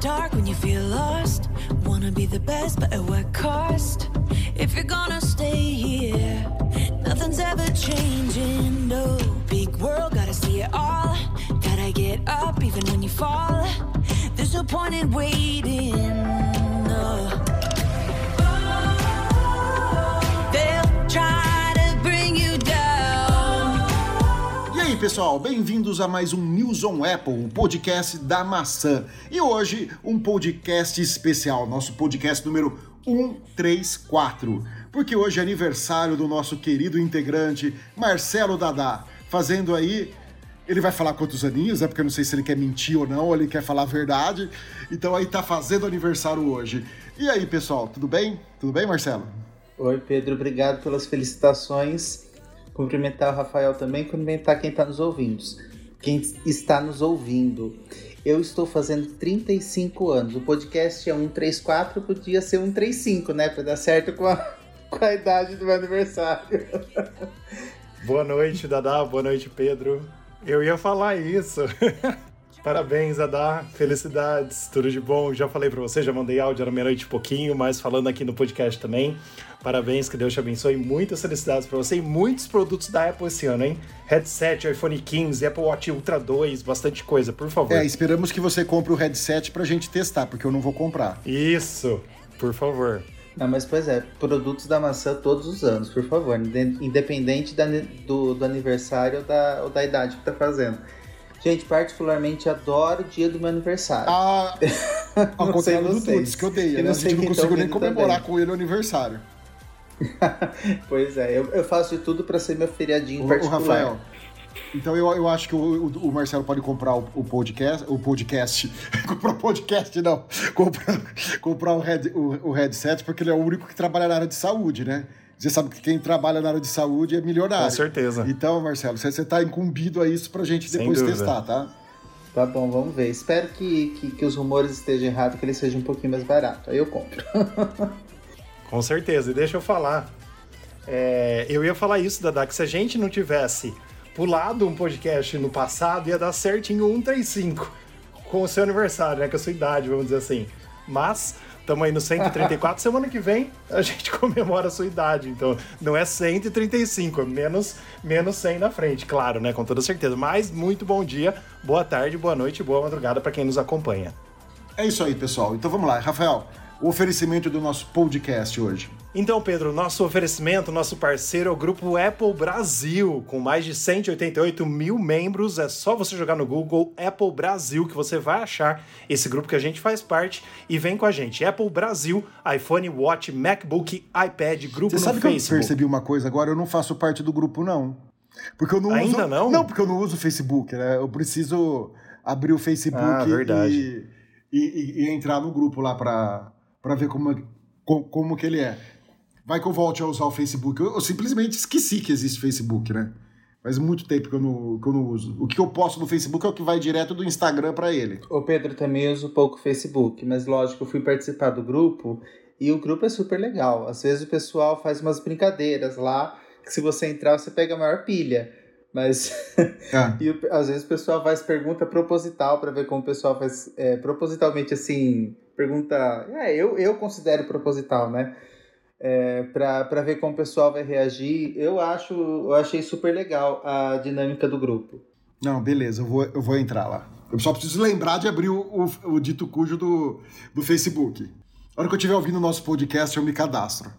dark when you feel lost. Wanna be the best, but at what cost? If you're gonna stay here, nothing's ever changing. No big world, gotta see it all. Gotta get up even when you fall. There's no point in waiting. No. They'll try aí, pessoal, bem-vindos a mais um News on Apple, o podcast da maçã. E hoje, um podcast especial, nosso podcast número 134. Porque hoje é aniversário do nosso querido integrante Marcelo Dadá, fazendo aí. Ele vai falar quantos aninhos, né? Porque eu não sei se ele quer mentir ou não, ou ele quer falar a verdade. Então aí tá fazendo aniversário hoje. E aí, pessoal, tudo bem? Tudo bem, Marcelo? Oi, Pedro, obrigado pelas felicitações. Cumprimentar o Rafael também, cumprimentar quem está nos ouvindo. Quem está nos ouvindo. Eu estou fazendo 35 anos. O podcast é 134, podia ser 135, né? Para dar certo com a, com a idade do meu aniversário. Boa noite, Dadá. Boa noite, Pedro. Eu ia falar isso. Parabéns, Dadá. Felicidades. Tudo de bom. Já falei pra você, já mandei áudio, era meia-noite e pouquinho, mas falando aqui no podcast também. Parabéns, que Deus te abençoe. Muitas felicidades pra você e muitos produtos da Apple esse ano, hein? Headset, iPhone 15, Apple Watch Ultra 2, bastante coisa, por favor. É, esperamos que você compre o headset pra gente testar, porque eu não vou comprar. Isso, por favor. Não, mas pois é, produtos da maçã todos os anos, por favor. inde- Independente da- do, do aniversário ou da, ou da idade que tá fazendo. Gente, particularmente adoro o dia do meu aniversário. Ah, ao contrário do que odeia, Eu né? A gente não conseguiu nem comemorar também. com ele o aniversário. Pois é, eu, eu faço de tudo pra ser meu feriadinho O, o particular. Rafael. Então eu, eu acho que o, o- o Marcelo pode comprar o, o podcast. O podcast. comprar o podcast, não. Comprar, comprar o, head, o, o headset, porque ele é o único que trabalha na área de saúde, né? Você sabe que quem trabalha na área de saúde é milionário. Com certeza. Então, Marcelo, você, você tá incumbido a isso pra gente Sem depois testar, tá? Tá bom, vamos ver. Espero que, que, que os rumores estejam errados, que ele seja um pouquinho mais barato. Aí eu compro. Com certeza. E deixa eu falar. É, eu ia falar isso, Dadá, que se a gente não tivesse pulado um podcast no passado, ia dar certinho 135 com o seu aniversário, né? Com a sua idade, vamos dizer assim. Mas estamos aí no 134. semana que vem a gente comemora a sua idade. Então não é 135, é menos, menos 100 na frente, claro, né? Com toda certeza. Mas muito bom dia, boa tarde, boa noite, boa madrugada para quem nos acompanha. É isso aí, pessoal. Então vamos lá. Rafael, o oferecimento do nosso podcast hoje. Então, Pedro, nosso oferecimento, nosso parceiro é o grupo Apple Brasil, com mais de 188 mil membros. É só você jogar no Google Apple Brasil que você vai achar esse grupo que a gente faz parte e vem com a gente. Apple Brasil, iPhone, Watch, MacBook, iPad, grupo Você no sabe que eu Facebook. percebi uma coisa agora? Eu não faço parte do grupo, não. Porque eu não Ainda uso. não? Não, porque eu não uso o Facebook, né? Eu preciso abrir o Facebook Ah, e, verdade. e, e- e entrar no grupo lá pra, pra ver como, é- co- como que ele é. Vai que eu volte a usar o Facebook. Eu, eu simplesmente esqueci que existe Facebook, né? Faz muito tempo que eu, não, que eu não uso. O que eu posto no Facebook é o que vai direto do Instagram pra ele. O Pedro também usa pouco Facebook, mas lógico, eu fui participar do grupo e o grupo é super legal. Às vezes o pessoal faz umas brincadeiras lá, que se você entrar, você pega a maior pilha. Mas Ah, E às vezes o pessoal faz pergunta proposital para ver como o pessoal faz é, propositalmente assim. Pergunta. É, eu, eu considero proposital, né? É, para ver como o pessoal vai reagir. Eu acho. Eu achei super legal a dinâmica do grupo. Não, beleza, eu vou, eu vou entrar lá. Eu só preciso lembrar de abrir o, o- o dito cujo do, do Facebook. A hora que eu estiver ouvindo o nosso podcast, eu me cadastro.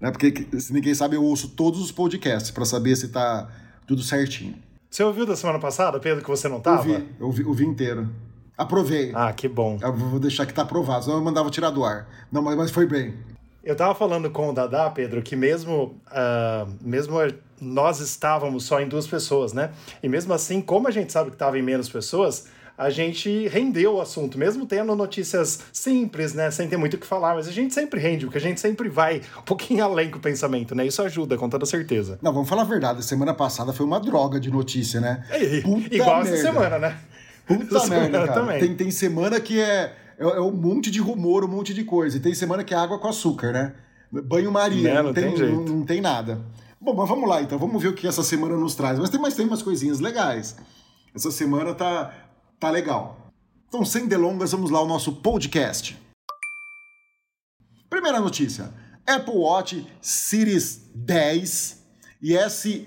Né? Porque, se ninguém sabe, eu ouço todos os podcasts para saber se tá tudo certinho. Você ouviu da semana passada, Pedro, que você não Eu tava? vi, eu vi, eu vi inteiro. Aprovei. Ah, que bom. Eu vou deixar que tá aprovado, senão eu mandava tirar do ar. Não, mas, mas foi bem. Eu tava falando com o Dadá, Pedro, que mesmo, ah, mesmo nós estávamos só em duas pessoas, né? E mesmo assim, como a gente sabe que estava em menos pessoas, a gente rendeu o assunto, mesmo tendo notícias simples, né? Sem ter muito o que falar, mas a gente sempre rende, porque a gente sempre vai um pouquinho além com o pensamento, né? Isso ajuda, com toda certeza. Não, vamos falar a verdade. Semana passada foi uma droga de notícia, né? E- igual merda. essa semana, né? Puta merda, cara. também. Tem, tem semana que é, é, é um monte de rumor, um monte de coisa. E tem semana que é água com açúcar, né? Banho-maria, Né, não, não tem, tem não, não tem nada. Bom, mas vamos lá então, vamos ver o que essa semana nos traz. Mas tem, mas tem umas coisinhas legais. Essa semana tá, tá legal. Então, sem delongas, vamos lá ao nosso podcast. Primeira notícia: Apple Watch Series 10 e SE3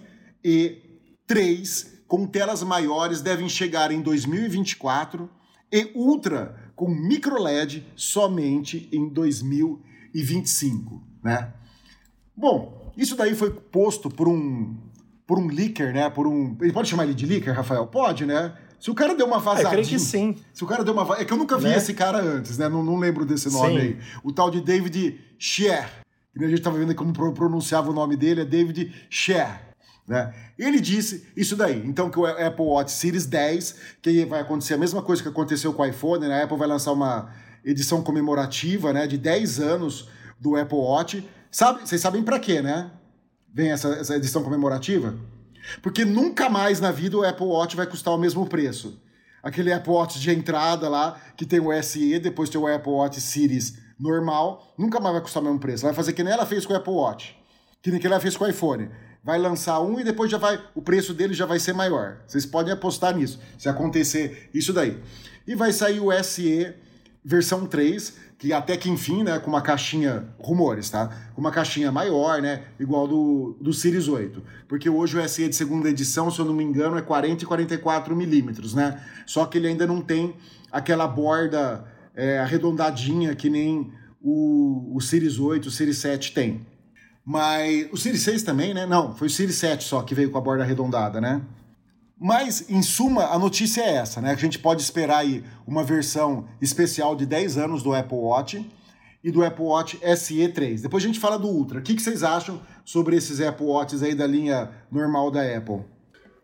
com telas maiores devem chegar em 2024 e Ultra com micro LED somente em 2025, né? Bom, isso daí foi posto por um por um leaker, né? Por um, ele pode chamar ele de leaker, Rafael? Pode, né? Se o cara deu uma vazadinha. Ah, eu creio que sim. Se o cara deu uma. É que eu nunca vi né? esse cara antes, né? Não, não lembro desse nome sim. aí. O tal de David Sher. Que a gente estava vendo como pronunciava o nome dele, é David Sher. Né? Ele disse isso daí. Então, que o Apple Watch Series 10, que vai acontecer a mesma coisa que aconteceu com o iPhone, né? A Apple vai lançar uma edição comemorativa, né? De 10 anos do Apple Watch. Sabe, vocês sabem para quê, né? Vem essa, essa edição comemorativa? Porque nunca mais na vida o Apple Watch vai custar o mesmo preço. Aquele Apple Watch de entrada lá, que tem o SE, depois tem o Apple Watch Series normal, nunca mais vai custar o mesmo preço. Vai fazer que nem ela fez com o Apple Watch, que nem que ela fez com o iPhone. Vai lançar um e depois já vai, o preço dele já vai ser maior. Vocês podem apostar nisso, se acontecer isso daí. E vai sair o SE versão 3, que até que enfim, né, com uma caixinha, rumores, tá? Com uma caixinha maior, né, igual do, do Series 8. Porque hoje o SE de segunda edição, se eu não me engano, é 40 e 44 milímetros, né? Só que ele ainda não tem aquela borda é, arredondadinha que nem o, o Series 8, o Series 7 tem. Mas o Series 6 também, né? Não, foi o Series 7 só que veio com a borda arredondada, né? Mas, em suma, a notícia é essa, né? A gente pode esperar aí uma versão especial de 10 anos do Apple Watch e do Apple Watch SE3. Depois a gente fala do Ultra. O que, vocês acham sobre esses Apple Watches aí da linha normal da Apple?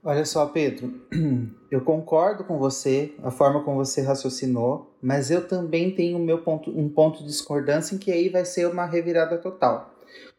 Olha só, Pedro, eu concordo com você, a forma como você raciocinou, mas eu também tenho meu ponto, um ponto de discordância em que aí vai ser uma revirada total.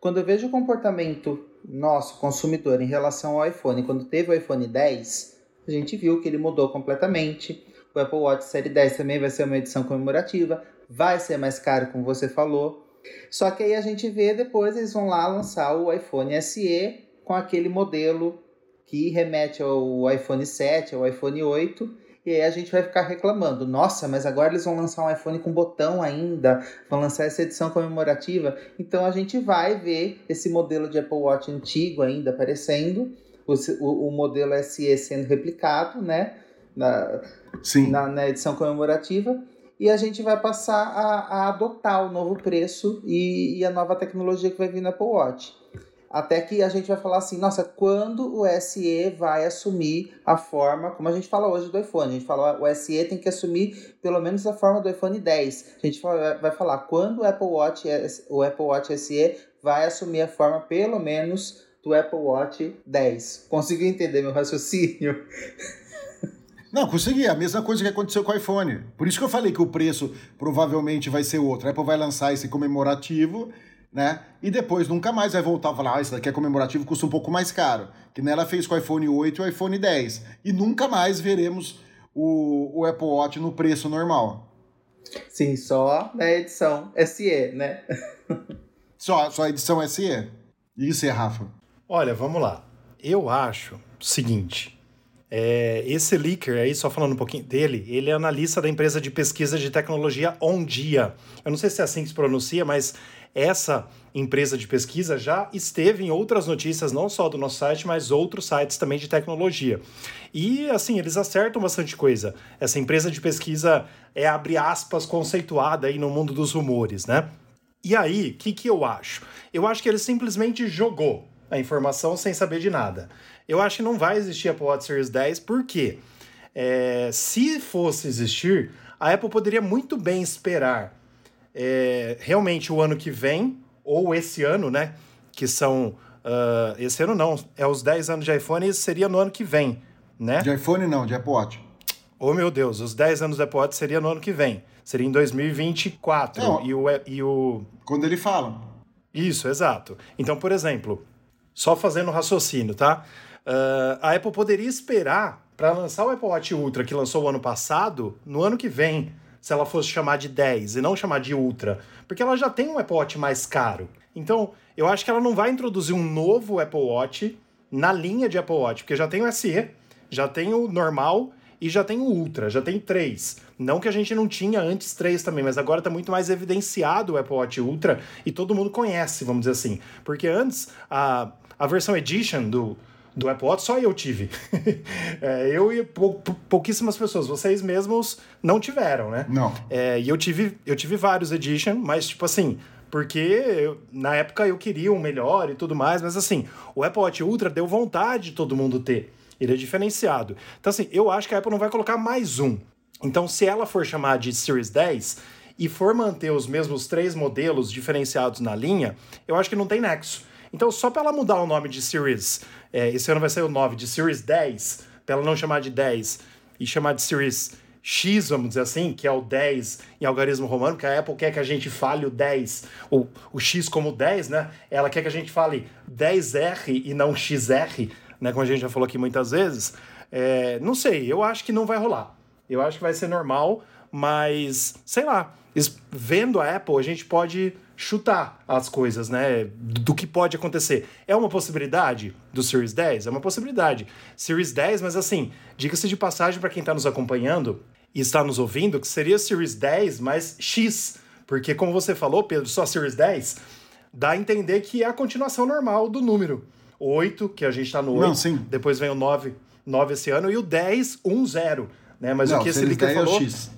Quando eu vejo o comportamento nosso consumidor em relação ao iPhone, quando teve o iPhone 10, a gente viu que ele mudou completamente. O Apple Watch Série 10 também vai ser uma edição comemorativa, vai ser mais caro, como você falou. Só que aí a gente vê depois eles vão lá lançar o iPhone SE com aquele modelo que remete ao iPhone 7, ao iPhone 8 e aí a gente vai ficar reclamando. Nossa, mas agora eles vão lançar um iPhone com botão ainda, vão lançar essa edição comemorativa. Então a gente vai ver esse modelo de Apple Watch antigo ainda aparecendo, o, o, o modelo SE sendo replicado, né? Na, Sim. Na, na edição comemorativa e a gente vai passar a, a adotar o novo preço e, e, a nova tecnologia que vai vir no Apple Watch. Até que a gente vai falar assim, nossa, quando o SE vai assumir a forma, como a gente fala hoje do iPhone, a gente fala o SE tem que assumir pelo menos a forma do iPhone 10. A gente vai falar quando o Apple Watch, o Apple Watch SE vai assumir a forma pelo menos do Apple Watch 10. Conseguiu entender meu raciocínio? Não, consegui. A mesma coisa que aconteceu com o iPhone. Por isso que eu falei que o preço provavelmente vai ser outro. A Apple vai lançar esse comemorativo né? E depois nunca mais vai voltar a falar, ah, isso daqui é comemorativo, custa um pouco mais caro. Que nela fez com o iPhone 8 e o iPhone 10. E nunca mais veremos o, o Apple Watch no preço normal. Sim, só na edição SE, né? só, só a edição SE? Isso é, Rafa? Olha, vamos lá. Eu acho o seguinte. É, esse leaker aí, só falando um pouquinho dele, ele é analista da empresa de pesquisa de tecnologia Ondia. Eu não sei se é assim que se pronuncia, mas essa empresa de pesquisa já esteve em outras notícias, não só do nosso site, mas outros sites também de tecnologia. E assim, eles acertam bastante coisa. Essa empresa de pesquisa é, abre aspas, conceituada aí no mundo dos rumores, né? E aí, o que, que eu acho? Eu acho que ele simplesmente jogou a informação sem saber de nada. Eu acho que não vai existir a Apple Watch Series 10, por quê? É, se fosse existir, a Apple poderia muito bem esperar é, realmente o ano que vem, ou esse ano, né? Que são. Uh, esse ano não, é os 10 anos de iPhone, isso seria no ano que vem, né? De iPhone não, de Apple Watch. Oh meu Deus, os 10 anos do Apple Watch seria no ano que vem. Seria em 2024. Não, e, o, e o. Quando ele fala. Isso, exato. Então, por exemplo, só fazendo raciocínio, tá? Uh, a Apple poderia esperar para lançar o Apple Watch Ultra que lançou o ano passado no ano que vem se ela fosse chamar de 10 e não chamar de Ultra, porque ela já tem um Apple Watch mais caro. Então, eu acho que ela não vai introduzir um novo Apple Watch na linha de Apple Watch, porque já tem o SE, já tem o normal e já tem o Ultra, já tem três. Não que a gente não tinha antes três também, mas agora está muito mais evidenciado o Apple Watch Ultra e todo mundo conhece, vamos dizer assim. Porque antes, a, a versão Edition do, do Apple Watch só eu tive. é, eu e pou, pouquíssimas pessoas, vocês mesmos não tiveram, né? Não. É, e eu tive, eu tive vários Edition, mas tipo assim, porque eu, na época eu queria um melhor e tudo mais, mas assim, o Apple Watch Ultra deu vontade de todo mundo ter. Ele é diferenciado. Então, assim, eu acho que a Apple não vai colocar mais um. Então, se ela for chamar de Series 10 e for manter os mesmos três modelos diferenciados na linha, eu acho que não tem nexo. Então, só para ela mudar o nome de Series, é, esse ano vai ser o 9, de Series 10, para ela não chamar de 10 e chamar de Series X, vamos dizer assim, que é o 10 em algarismo romano, que a Apple quer que a gente fale o 10, ou o X como 10, né? Ela quer que a gente fale 10R e não XR, né? Como a gente já falou aqui muitas vezes. É, não sei, eu acho que não vai rolar. Eu acho que vai ser normal, mas sei lá. Vendo a Apple, a gente pode chutar as coisas, né? Do que pode acontecer. É uma possibilidade do Series 10? É uma possibilidade. Series 10, mas assim, diga-se de passagem para quem está nos acompanhando e está nos ouvindo, que seria Series 10 mais X. Porque, como você falou, Pedro, só Series 10 dá a entender que é a continuação normal do número. 8, que a gente está no 8, Não, sim. depois vem o 9, 9 esse ano, e o 10, 1, 0. Né? Mas Não, o que esse Licker 10 é o falou. X.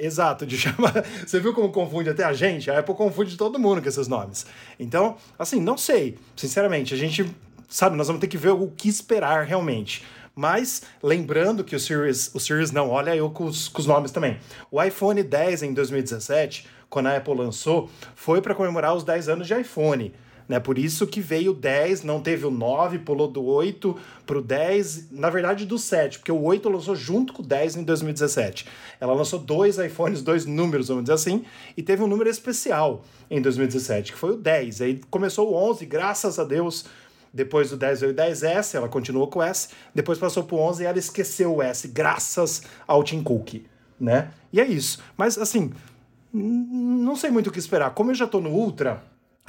Exato, de chamar. Você viu como confunde até a gente? A Apple confunde todo mundo com esses nomes. Então, assim, não sei. Sinceramente, a gente. Sabe, nós vamos ter que ver o que esperar realmente. Mas, lembrando que o Series. O Series não, olha eu com os, com os nomes também. O iPhone 10 em 2017, quando a Apple lançou, foi para comemorar os 10 anos de iPhone. Né? Por isso que veio o 10, não teve o 9, pulou do 8 pro 10, na verdade do 7, porque o 8 lançou junto com o 10 em 2017. Ela lançou dois iPhones, dois números, vamos dizer assim, e teve um número especial em 2017, que foi o 10. Aí começou o 11, graças a Deus, depois do 10 veio o 10S, ela continuou com o S, depois passou pro 11 e ela esqueceu o S, graças ao Tim Cook, né? E é isso. Mas, assim, não sei muito o que esperar. Como eu já tô no Ultra,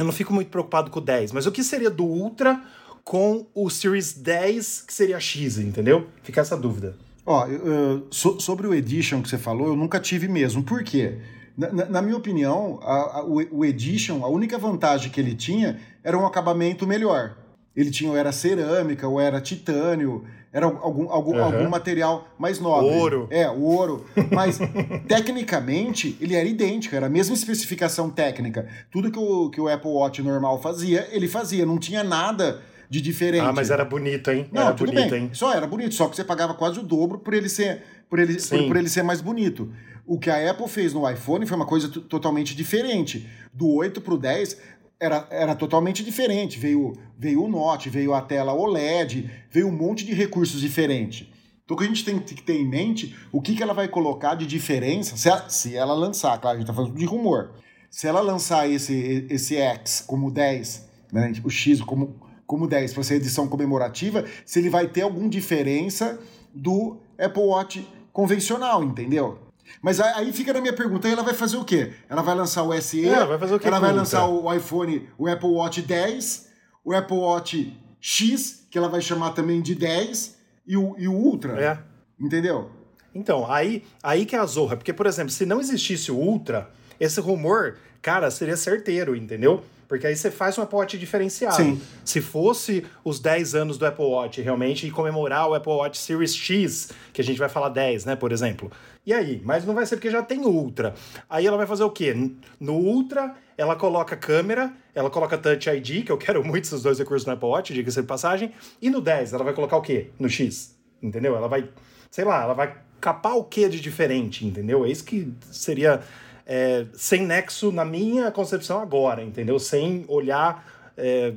eu não fico muito preocupado com o 10, mas o que seria do Ultra com o Series 10, que seria X, entendeu? Fica essa dúvida. Ó, eu, so- sobre o Edition que você falou, eu nunca tive mesmo. Por quê? Na, na- na minha opinião, a- a- o, o Edition, a única vantagem que ele tinha era um acabamento melhor. Ele tinha, ou era cerâmica, ou era titânio, era algum, algum, Aham. algum material mais nobre. Ouro. É, o ouro. Mas, tecnicamente, ele era idêntico, era a mesma especificação técnica. Tudo que o, que o Apple Watch normal fazia, ele fazia. Não tinha nada de diferente. Ah, mas era bonito, hein? Não, era tudo bonito, bem. hein? Só era bonito, só que você pagava quase o dobro por ele ser, por ele, por, por ele ser mais bonito. O que a Apple fez no iPhone foi uma coisa totalmente diferente. Do 8 pro 10 era, era totalmente diferente. Veio, veio o Note, veio a tela OLED, veio um monte de recursos diferentes. Então o que a gente tem que ter em mente, o que, que ela vai colocar de diferença, se ela, se ela lançar, claro, a gente tá falando de rumor. Se ela lançar esse, esse X como 10, né, o X como, como 10 para ser edição comemorativa, se ele vai ter alguma diferença do Apple Watch convencional, entendeu? Mas aí fica na minha pergunta, aí ela vai fazer o quê? Ela vai lançar o SE? É, vai fazer o quê Ela vai lançar o iPhone, o Apple Watch 10, o Apple Watch X, que ela vai chamar também de 10, e o, e o Ultra, É. entendeu? Então, aí, aí que é a zorra. Porque, por exemplo, se não existisse o Ultra, esse rumor, cara, seria certeiro, entendeu? Porque aí você faz um Apple Watch diferenciado. Sim. Se fosse os 10 anos do Apple Watch realmente e comemorar o Apple Watch Series X, que a gente vai falar 10, né, por exemplo. E aí? Mas não vai ser porque já tem Ultra. Aí ela vai fazer o quê? No Ultra, ela coloca câmera, ela coloca Touch ID, que eu quero muito esses dois recursos no Apple Watch, diga-se de passagem. E no 10, ela vai colocar o quê? No X. Entendeu? Ela vai, sei lá, ela vai capar o que de diferente, entendeu? É isso que seria é, sem nexo na minha concepção agora, entendeu? Sem olhar é,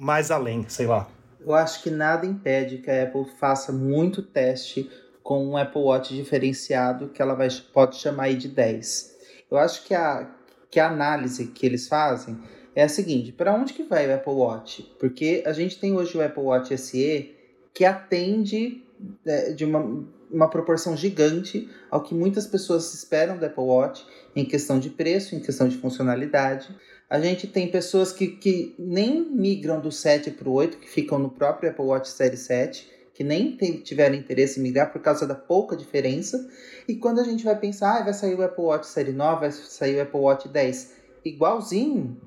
mais além, sei lá. Eu acho que nada impede que a Apple faça muito teste com um Apple Watch diferenciado que ela vai, pode chamar aí de 10. Eu acho que a, que a análise que eles fazem é a seguinte: para onde que vai o Apple Watch? Porque a gente tem hoje o Apple Watch SE que atende é, de uma, uma proporção gigante ao que muitas pessoas esperam do Apple Watch em questão de preço, em questão de funcionalidade. A gente tem pessoas que, que nem migram do 7 para o 8, que ficam no próprio Apple Watch Série 7, que nem tiveram interesse em migrar por causa da pouca diferença. E quando a gente vai pensar, ah, vai sair o Apple Watch série 9, vai sair o Apple Watch 10, igualzinho,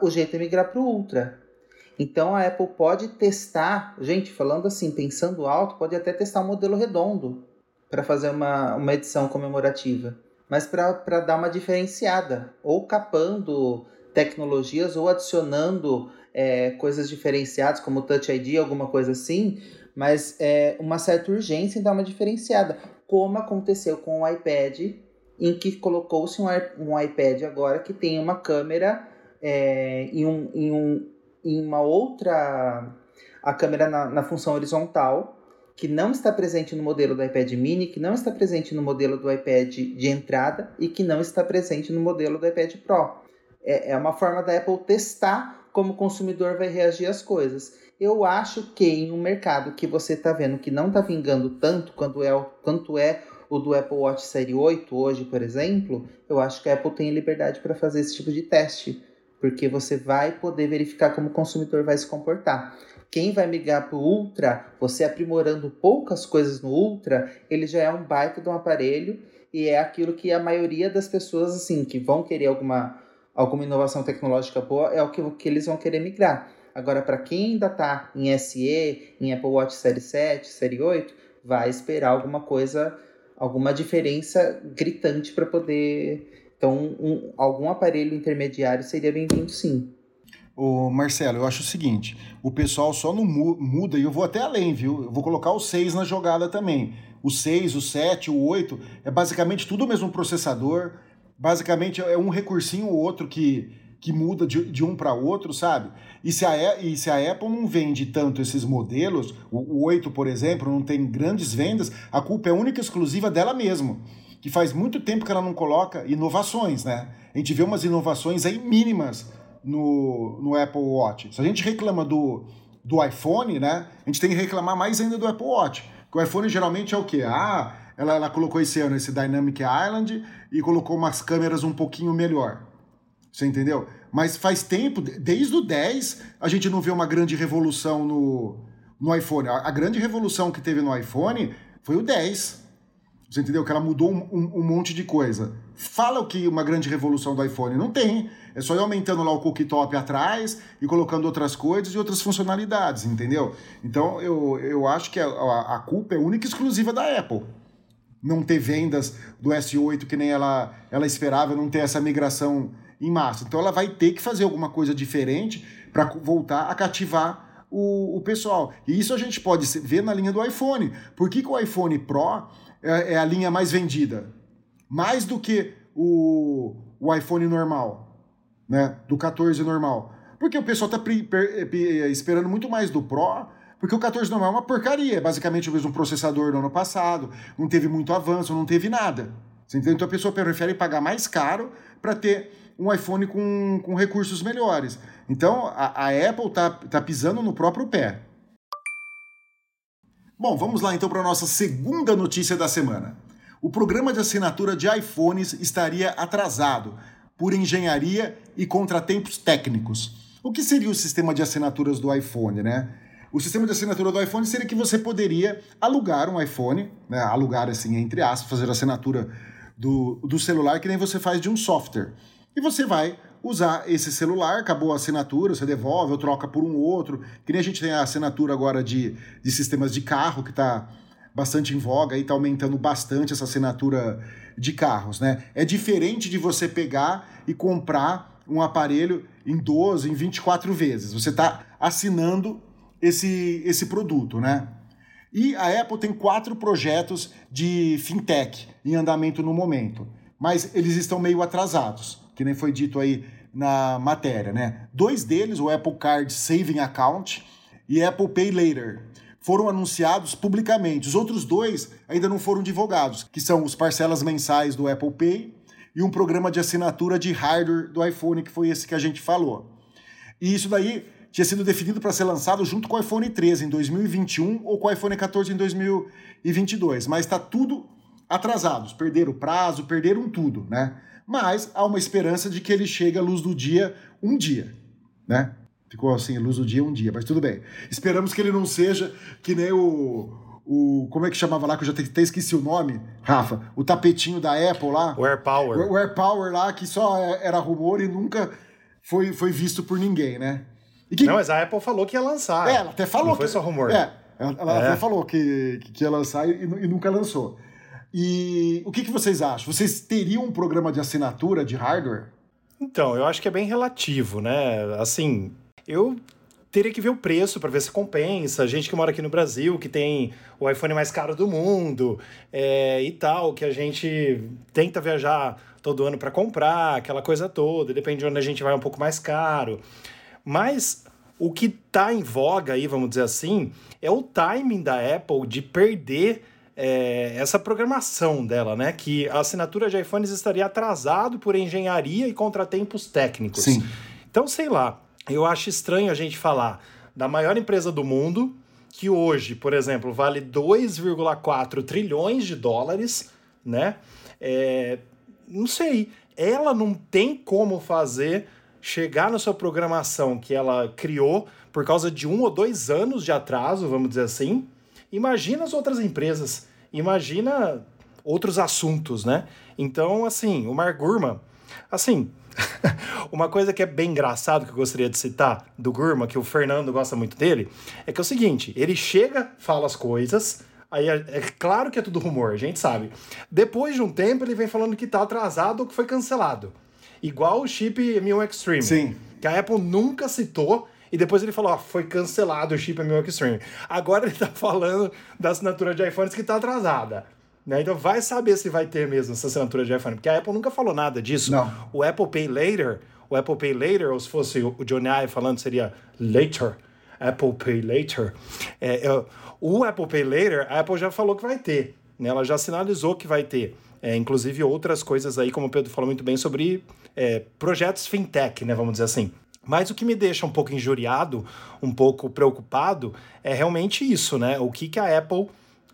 o jeito é migrar para o Ultra. Então a Apple pode testar, gente, falando assim, pensando alto, pode até testar um modelo redondo para fazer uma, uma edição comemorativa, mas para dar uma diferenciada, ou capando tecnologias ou adicionando é, coisas diferenciadas, como Touch ID, alguma coisa assim, mas é uma certa urgência em dar uma diferenciada, como aconteceu com o iPad, em que colocou-se um, um iPad agora que tem uma câmera é, em, um, em, um, em uma outra. a câmera na, na função horizontal, que não está presente no modelo do iPad mini, que não está presente no modelo do iPad de entrada e que não está presente no modelo do iPad Pro. É, é uma forma da Apple testar como o consumidor vai reagir às coisas. Eu acho que em um mercado que você está vendo que não está vingando tanto quanto é, quanto é o do Apple Watch Série 8 hoje, por exemplo, eu acho que a Apple tem liberdade para fazer esse tipo de teste, porque você vai poder verificar como o consumidor vai se comportar. Quem vai migrar para o Ultra, você aprimorando poucas coisas no Ultra, ele já é um baita de um aparelho e é aquilo que a maioria das pessoas assim que vão querer alguma alguma inovação tecnológica boa, é o que, que eles vão querer migrar. Agora, para quem ainda está em SE, em Apple Watch Série 7, Série 8, vai esperar alguma coisa, alguma diferença gritante para poder. Então, um, algum aparelho intermediário seria bem-vindo sim. Ô Marcelo, eu acho o seguinte: o pessoal só não muda, e eu vou até além, viu? Eu vou colocar o 6 na jogada também. O 6, o 7, o 8, é basicamente tudo o mesmo processador, basicamente é um recursinho ou outro que, que muda de, de um para outro, sabe? E se, a, e se a Apple não vende tanto esses modelos, o, o 8, por exemplo, não tem grandes vendas, a culpa é única e exclusiva dela mesma. Que faz muito tempo que ela não coloca inovações, né? A gente vê umas inovações aí mínimas no, no Apple Watch. Se a gente reclama do, do iPhone, né? A gente tem que reclamar mais ainda do Apple Watch. Porque o iPhone geralmente é o quê? Ah, ela, ela colocou esse ano esse Dynamic Island e colocou umas câmeras um pouquinho melhor. Você entendeu? Mas faz tempo, desde o 10, a gente não vê uma grande revolução no, no iPhone. A, a grande revolução que teve no iPhone foi o 10. Você entendeu? Que ela mudou um, um, um, monte de coisa. Fala o que uma grande revolução do iPhone. Não tem. É só ir aumentando lá o cooktop atrás e colocando outras coisas e outras funcionalidades, entendeu? Então eu, eu acho que a, a, culpa é única e exclusiva da Apple não ter vendas do S8 que nem ela, ela esperava, não ter essa migração em massa. Então ela vai ter que fazer alguma coisa diferente para voltar a cativar o, o pessoal. E isso a gente pode ver na linha do iPhone. Por que, que o iPhone Pro é, é a linha mais vendida? Mais do que o, o iPhone normal, né? Do 14 normal. Porque o pessoal está esperando muito mais do Pro porque o 14 normal é uma porcaria, é basicamente o mesmo processador do ano passado, não teve muito avanço, não teve nada. Então a pessoa prefere pagar mais caro para ter um iPhone com, com recursos melhores. Então a, a Apple está tá pisando no próprio pé. Bom, vamos lá então para a nossa segunda notícia da semana. O programa de assinatura de iPhones estaria atrasado por engenharia e contratempos técnicos. O que seria o sistema de assinaturas do iPhone, né? O sistema de assinatura do iPhone seria que você poderia alugar um iPhone, né, alugar assim, entre aspas, fazer assinatura do, do celular que nem você faz de um software. E você vai usar esse celular, acabou a assinatura, você devolve ou troca por um outro, que nem a gente tem a assinatura agora de, de sistemas de carro, que está bastante em voga e está aumentando bastante essa assinatura de carros, né? É diferente de você pegar e comprar um aparelho em 12, em 24 vezes. Você está assinando esse, esse produto, né? E a Apple tem quatro projetos de fintech em andamento no momento, mas eles estão meio atrasados, que nem foi dito aí na matéria, né? Dois deles, o Apple Card Saving Account e Apple Pay Later, foram anunciados publicamente. Os outros dois ainda não foram divulgados, que são os parcelas mensais do Apple Pay e um programa de assinatura de hardware do iPhone, que foi esse que a gente falou. E isso daí tinha sido definido para ser lançado junto com o iPhone 13 em 2021 ou com o iPhone 14 em 2022, mas está tudo atrasado, perderam o prazo, perderam tudo, né? Mas há uma esperança de que ele chegue à luz do dia um dia, né? Ficou assim, luz do dia um dia, mas tudo bem. Esperamos que ele não seja que nem o. o como é que chamava lá, que eu já até esqueci o nome, Rafa? O tapetinho da Apple lá. O AirPower. O, o AirPower lá, que só é, era rumor e nunca foi, foi visto por ninguém, né? Que... Não, mas a Apple falou que ia lançar. É, ela até falou. Não foi só rumor. É, ela, ela é. até falou que, que ia lançar e, e nunca lançou. E o que, que vocês acham? Vocês teriam um programa de assinatura de hardware? Então, eu acho que é bem relativo, né? Assim, eu teria que ver o preço para ver se compensa. Gente que mora aqui no Brasil, que tem o iPhone mais caro do mundo é, e tal, que a gente tenta viajar todo ano para comprar, aquela coisa toda, depende de onde a gente vai, é um pouco mais caro. Mas o que está em voga aí, vamos dizer assim, é o timing da Apple de perder é, essa programação dela, né? Que a assinatura de iPhones estaria atrasado por engenharia e contratempos técnicos. Sim. Então, sei lá, eu acho estranho a gente falar da maior empresa do mundo, que hoje, por exemplo, vale 2,4 trilhões de dólares, né? É, não sei, ela não tem como fazer chegar na sua programação que ela criou por causa de um ou dois anos de atraso, vamos dizer assim, Imagina as outras empresas, imagina outros assuntos, né? Então, assim, o Mark Gurman, assim, uma coisa que é bem engraçado que eu gostaria de citar do Gurman, que o Fernando gosta muito dele, é que é o seguinte, ele chega, fala as coisas, aí é, é claro que é tudo rumor, a gente sabe. Depois de um tempo ele vem falando que tá atrasado ou que foi cancelado. Igual o chip M1 Extreme. Sim. Que a Apple nunca citou e depois ele falou, ó, foi cancelado o chip M1 Extreme. Agora ele tá falando da assinatura de iPhones que tá atrasada. Né? Então vai saber se vai ter mesmo essa assinatura de iPhone, porque a Apple nunca falou nada disso. Não. O Apple Pay Later, o Apple Pay Later, ou se fosse o Johnny Ive falando, seria Later. Apple Pay Later. É, é, o Apple Pay Later, a Apple já falou que vai ter. Né? Ela já sinalizou que vai ter. É, inclusive outras coisas aí, como o Pedro falou muito bem, sobre é, projetos fintech, né? Vamos dizer assim. Mas o que me deixa um pouco injuriado, um pouco preocupado, é realmente isso, né? O que, que a Apple,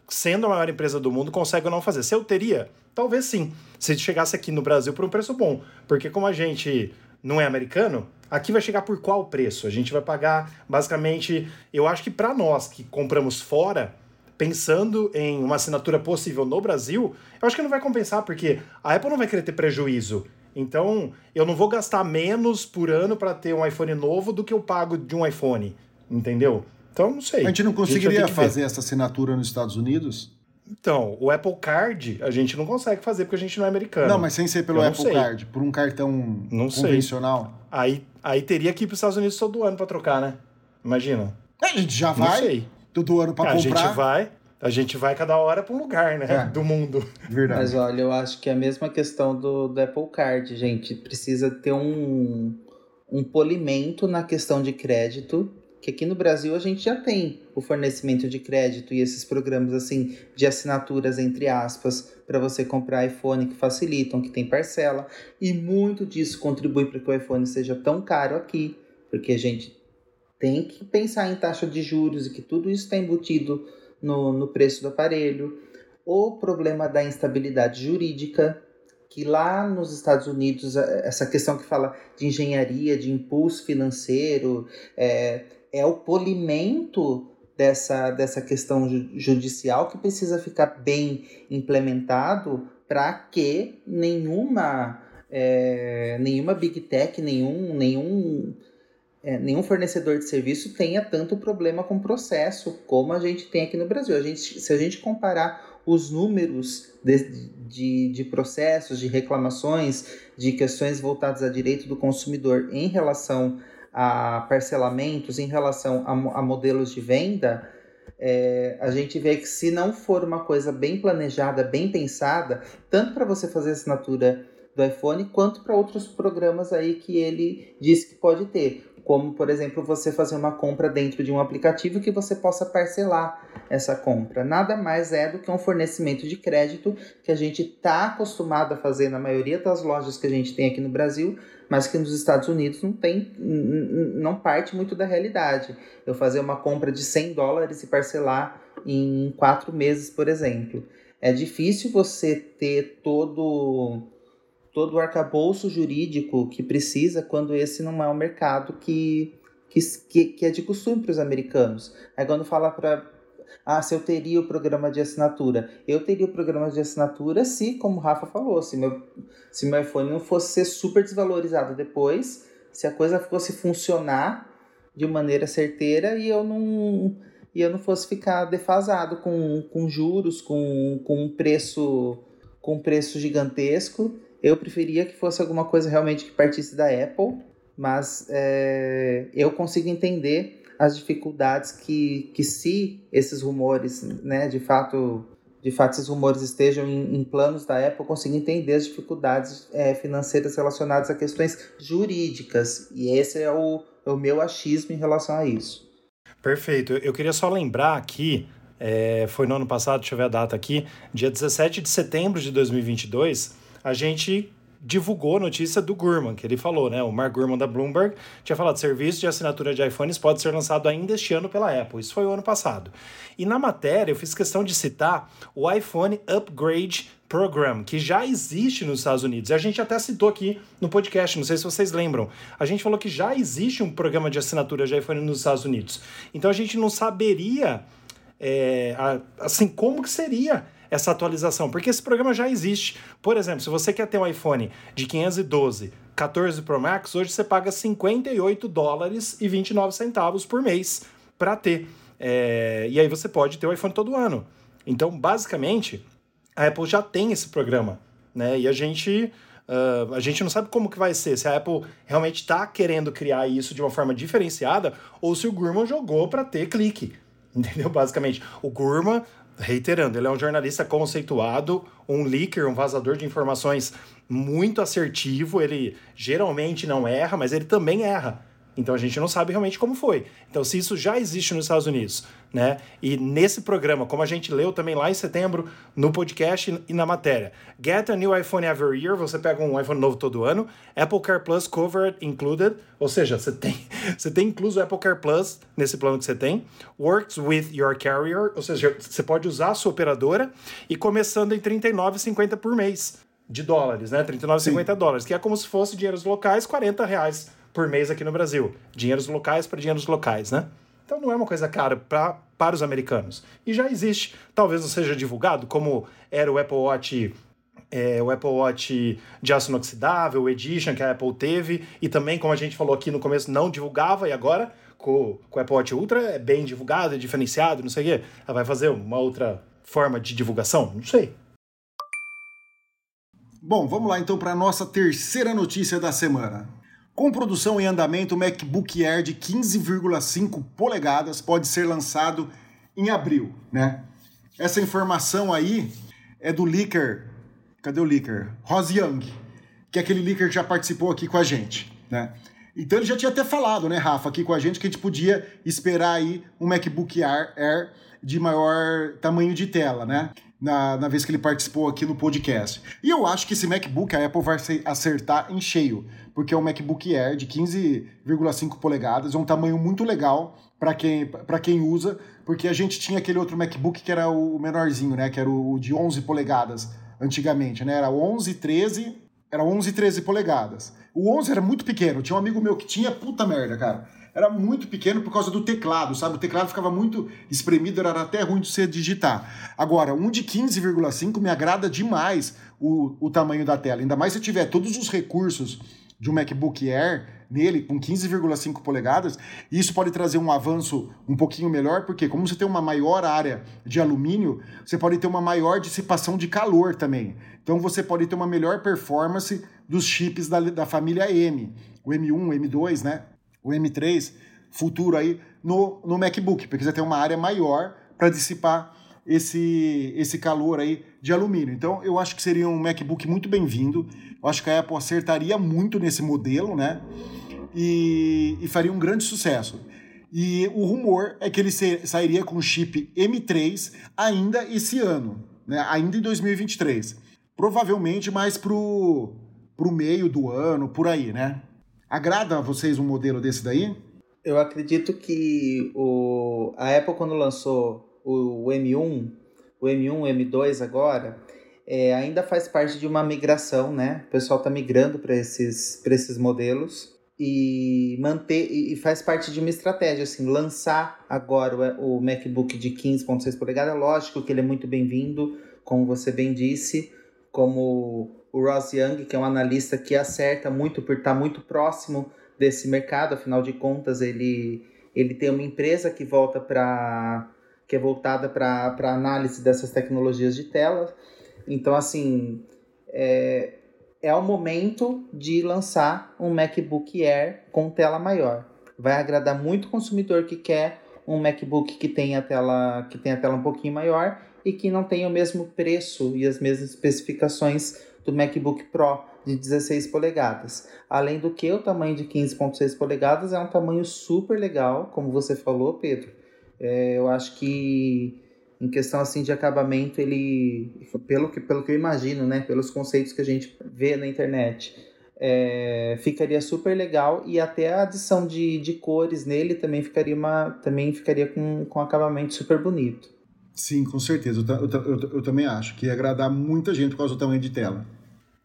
sendo a maior empresa do mundo, consegue ou não fazer. Se eu teria, talvez sim, se chegasse aqui no Brasil por um preço bom. Porque como a gente não é americano, aqui vai chegar por qual preço? A gente vai pagar, basicamente, eu acho que para nós que compramos fora, pensando em uma assinatura possível no Brasil, eu acho que não vai compensar, porque a Apple não vai querer ter prejuízo. Então, eu não vou gastar menos por ano para ter um iPhone novo do que eu pago de um iPhone, entendeu? Então, não sei. A gente não conseguiria gente fazer essa assinatura nos Estados Unidos? Então, o Apple Card a gente não consegue fazer porque a gente não é americano. Não, mas sem ser pelo Apple sei. Card, por um cartão não convencional. Sei. Aí, aí teria que ir para os Estados Unidos todo ano para trocar, né? Imagina. A gente já vai. Todo ano para comprar. A gente vai. A gente vai cada hora para um lugar, né? É. Do mundo. Verdade. Mas olha, eu acho que é a mesma questão do, do Apple Card, gente. Precisa ter um, um polimento na questão de crédito. Que aqui no Brasil a gente já tem o fornecimento de crédito e esses programas assim de assinaturas, entre aspas, para você comprar iPhone que facilitam, que tem parcela. E muito disso contribui para que o iPhone seja tão caro aqui. Porque a gente tem que pensar em taxa de juros e que tudo isso está embutido no, no preço do aparelho, o problema da instabilidade jurídica, que lá nos Estados Unidos, essa questão que fala de engenharia, de impulso financeiro, é, é o polimento dessa, dessa questão judicial que precisa ficar bem implementado para que nenhuma, é, nenhuma big tech, nenhum, nenhum é, nenhum fornecedor de serviço tenha tanto problema com processo como a gente tem aqui no Brasil. A gente, se a gente comparar os números de, de, de processos, de reclamações, de questões voltadas a direito do consumidor em relação a parcelamentos, em relação a, a modelos de venda, é, a gente vê que se não for uma coisa bem planejada, bem pensada, tanto para você fazer assinatura do iPhone, quanto para outros programas aí que ele diz que pode ter como por exemplo você fazer uma compra dentro de um aplicativo que você possa parcelar essa compra. Nada mais é do que um fornecimento de crédito que a gente está acostumado a fazer na maioria das lojas que a gente tem aqui no Brasil, mas que nos Estados Unidos não tem, não parte muito da realidade. Eu fazer uma compra de 100 dólares e parcelar em quatro meses, por exemplo. É difícil você ter todo todo o arcabouço jurídico que precisa quando esse não é um mercado que, que, que, é de costume para os americanos. Aí quando fala para ah, se eu teria o programa de assinatura. Eu teria o programa de assinatura se, como o Rafa falou, se meu, se meu iPhone não fosse ser super desvalorizado depois, se a coisa fosse funcionar de maneira certeira e eu não e eu não fosse ficar defasado com, com juros, com, com um preço com um preço gigantesco. Eu preferia que fosse alguma coisa realmente que partisse da Apple, mas é, eu consigo entender as dificuldades que, que se esses rumores, né, de fato, de fato esses rumores estejam em, em planos da Apple, eu consigo entender as dificuldades é, financeiras relacionadas a questões jurídicas. E esse é o, é o meu achismo em relação a isso. Perfeito. Eu queria só lembrar aqui, é, foi no ano passado, deixa eu ver a data aqui, dia 17 de setembro de 2022, a gente divulgou a notícia do Gurman, que ele falou, né? O Mark Gurman da Bloomberg tinha falado: serviço de assinatura de iPhones pode ser lançado ainda este ano pela Apple. Isso foi o ano passado. E na matéria eu fiz questão de citar o iPhone Upgrade Program, que já existe nos Estados Unidos. E a gente até citou aqui no podcast, não sei se vocês lembram. A gente falou que já existe um programa de assinatura de iPhone nos Estados Unidos. Então a gente não saberia, é, assim, como que seria essa atualização, porque esse programa já existe. Por exemplo, se você quer ter um iPhone de 512 14 Pro Max, hoje você paga 58 dólares e 29 centavos por mês para ter. É, e aí você pode ter o iPhone todo ano. Então, basicamente, a Apple já tem esse programa, né? E a gente uh, a gente não sabe como que vai ser, se a Apple realmente está querendo criar isso de uma forma diferenciada ou se o Gurman jogou para ter clique, entendeu? Basicamente, o Gurman, reiterando, ele é um jornalista conceituado, um leaker, um vazador de informações muito assertivo, ele geralmente não erra, mas ele também erra. Então a gente não sabe realmente como foi. Então, se isso já existe nos Estados Unidos, né? E nesse programa, como a gente leu também lá em setembro, no podcast e na matéria, Get a new iPhone every year, você pega um iPhone novo todo ano, Apple Car Plus covered included, ou seja, você tem, você tem incluso o Apple Car Plus nesse plano que você tem, works with your carrier, ou seja, você pode usar a sua operadora e começando em R$ 39,50 por mês de dólares, né? 39,50 dólares, que é como se fosse dinheiros locais, 40 reais por mês aqui no Brasil. Dinheiros locais para dinheiros locais, né? Então não é uma coisa cara pra, para os americanos. E já existe, talvez não seja divulgado, como era o Apple Watch é, o Apple Watch de aço inoxidável, o Edition que a Apple teve, e também, como a gente falou aqui no começo, não divulgava, e agora com, com o Apple Watch Ultra é bem divulgado, é diferenciado, não sei o quê. Ela vai fazer uma outra forma de divulgação? Não sei. Bom, vamos lá então para a nossa terceira notícia da semana. Com produção em andamento, o MacBook Air de 15,5 polegadas pode ser lançado em abril, né? Essa informação aí é do leaker, cadê o leaker? Rose Young, que é aquele leaker que já participou aqui com a gente, né? Então ele já tinha até falado, né, Rafa, aqui com a gente que a gente podia esperar aí um MacBook Air de maior tamanho de tela, né? Na, na vez que ele participou aqui no podcast. E eu acho que esse MacBook a Apple vai acertar em cheio, porque é um MacBook Air de 15,5 polegadas, é um tamanho muito legal para quem, quem usa, porque a gente tinha aquele outro MacBook que era o menorzinho, né, que era o de 11 polegadas antigamente, né? Era 11, 13, era 11, 13 polegadas. O 11 era muito pequeno, tinha um amigo meu que tinha, puta merda, cara. Era muito pequeno por causa do teclado, sabe? O teclado ficava muito espremido, era até ruim de você digitar. Agora, um de 15,5 me agrada demais o, o tamanho da tela. Ainda mais se tiver todos os recursos de um MacBook Air nele com 15,5 polegadas, e isso pode trazer um avanço um pouquinho melhor, porque como você tem uma maior área de alumínio, você pode ter uma maior dissipação de calor também. Então você pode ter uma melhor performance dos chips da, da família M, o M1, o M2, né? O M3 futuro aí no, no MacBook, porque você tem uma área maior para dissipar esse, esse calor aí de alumínio. Então, eu acho que seria um MacBook muito bem-vindo. Eu acho que a Apple acertaria muito nesse modelo, né? E, e faria um grande sucesso. E o rumor é que ele sairia com chip M3 ainda esse ano, né? ainda em 2023. Provavelmente mais pro, pro meio do ano, por aí, né? Agrada a vocês um modelo desse daí? Eu acredito que o, a Apple, quando lançou o, M1, o M1, o M2 agora, é, ainda faz parte de uma migração, né? O pessoal está migrando para esses, esses modelos. e manter e faz parte de uma estratégia assim lançar agora o, o MacBook de 15.6 polegadas lógico que ele é muito bem-vindo como você bem disse como o Ross Young que é um analista que acerta muito por estar muito próximo desse mercado afinal de contas ele ele tem uma empresa que volta para que é voltada para análise dessas tecnologias de tela então assim é, é o momento de lançar um MacBook Air com tela maior. Vai agradar muito o consumidor que quer um MacBook que tenha tela, que tenha tela um pouquinho maior e que não tenha o mesmo preço e as mesmas especificações do MacBook Pro de 16 polegadas. Além do que, o tamanho de 15.6 polegadas é um tamanho super legal, como você falou, Pedro. É, eu acho que em questão assim de acabamento, ele, pelo que, pelo que eu imagino, né, pelos conceitos que a gente vê na internet, é, ficaria super legal e até a adição de, de cores nele também ficaria, uma, também ficaria com, com acabamento super bonito. Sim, com certeza. Eu, eu, eu, eu também acho que ia agradar muita gente por causa do tamanho de tela.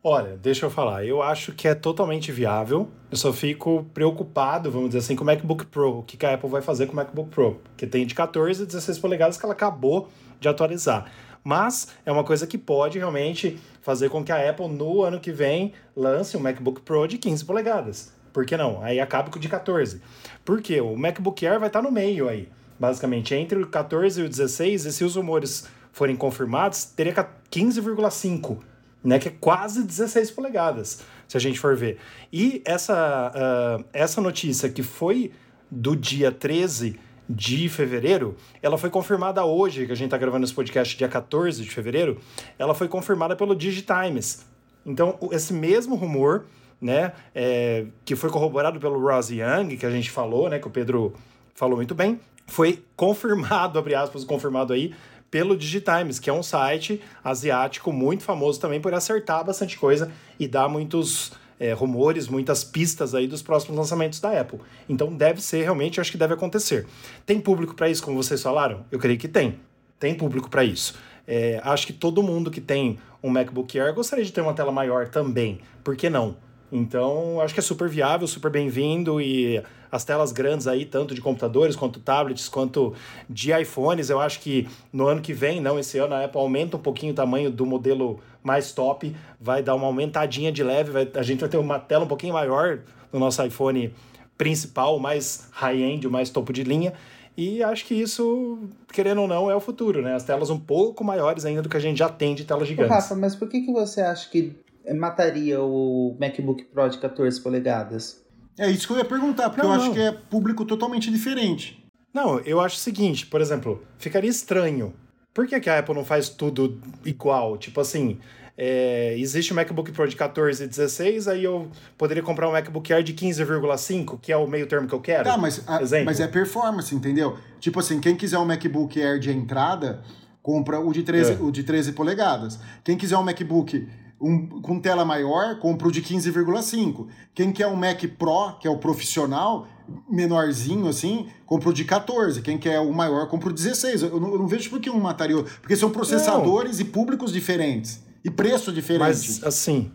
Olha, deixa eu falar, eu acho que é totalmente viável. Eu só fico preocupado, vamos dizer assim, com o MacBook Pro. O que a Apple vai fazer com o MacBook Pro? Que tem de 14 e 16 polegadas que ela acabou de atualizar. Mas é uma coisa que pode realmente fazer com que a Apple, no ano que vem, lance um MacBook Pro de 15 polegadas. Por que não? Aí acaba com o de 14. Por quê? O MacBook Air vai estar no meio aí. Basicamente, entre o 14 e o 16, e se os rumores forem confirmados, teria 15,5 né, que é quase 16 polegadas, se a gente for ver. E essa, uh, essa notícia que foi do dia 13 de fevereiro, ela foi confirmada hoje, que a gente está gravando esse podcast dia 14 de fevereiro, ela foi confirmada pelo Digitimes. Então, esse mesmo rumor, né, é, que foi corroborado pelo Ross Young, que a gente falou, né, que o Pedro falou muito bem, foi confirmado, abre aspas, confirmado aí, pelo Digitimes, que é um site asiático muito famoso também por acertar bastante coisa e dar muitos é, rumores, muitas pistas aí dos próximos lançamentos da Apple. Então deve ser, realmente, acho que deve acontecer. Tem público para isso, como vocês falaram? Eu creio que tem. Tem público para isso. É, acho que todo mundo que tem um MacBook Air gostaria de ter uma tela maior também. Por que não? Então, acho que é super viável, super bem-vindo e as telas grandes aí, tanto de computadores quanto tablets, quanto de iPhones, eu acho que no ano que vem, não esse ano, a Apple aumenta um pouquinho o tamanho do modelo mais top, vai dar uma aumentadinha de leve, vai, a gente vai ter uma tela um pouquinho maior no nosso iPhone principal, mais high-end, o mais topo de linha. E acho que isso, querendo ou não, é o futuro, né? As telas um pouco maiores ainda do que a gente já tem de telas gigantes. Rafa, mas por que, que você acha que mataria o MacBook Pro de 14 polegadas? É isso que eu ia perguntar, porque não, eu não. acho que é público totalmente diferente. Não, eu acho o seguinte, por exemplo, ficaria estranho. Por que, que a Apple não faz tudo igual? Tipo assim, é, existe o MacBook Pro de 14 e 16, aí eu poderia comprar um MacBook Air de 15,5, que é o meio termo que eu quero. Tá, mas, a, mas é performance, entendeu? Tipo assim, quem quiser um MacBook Air de entrada, compra o de 13, é. o de 13 polegadas. Quem quiser um MacBook um, com tela maior, compra o de 15,5. Quem quer um Mac Pro, que é o profissional, menorzinho assim, compra o de 14. Quem quer o maior, compra o 16. Eu não, eu não vejo por que um mataria outro. Porque são processadores não. e públicos diferentes. E preço diferente. Mas, assim,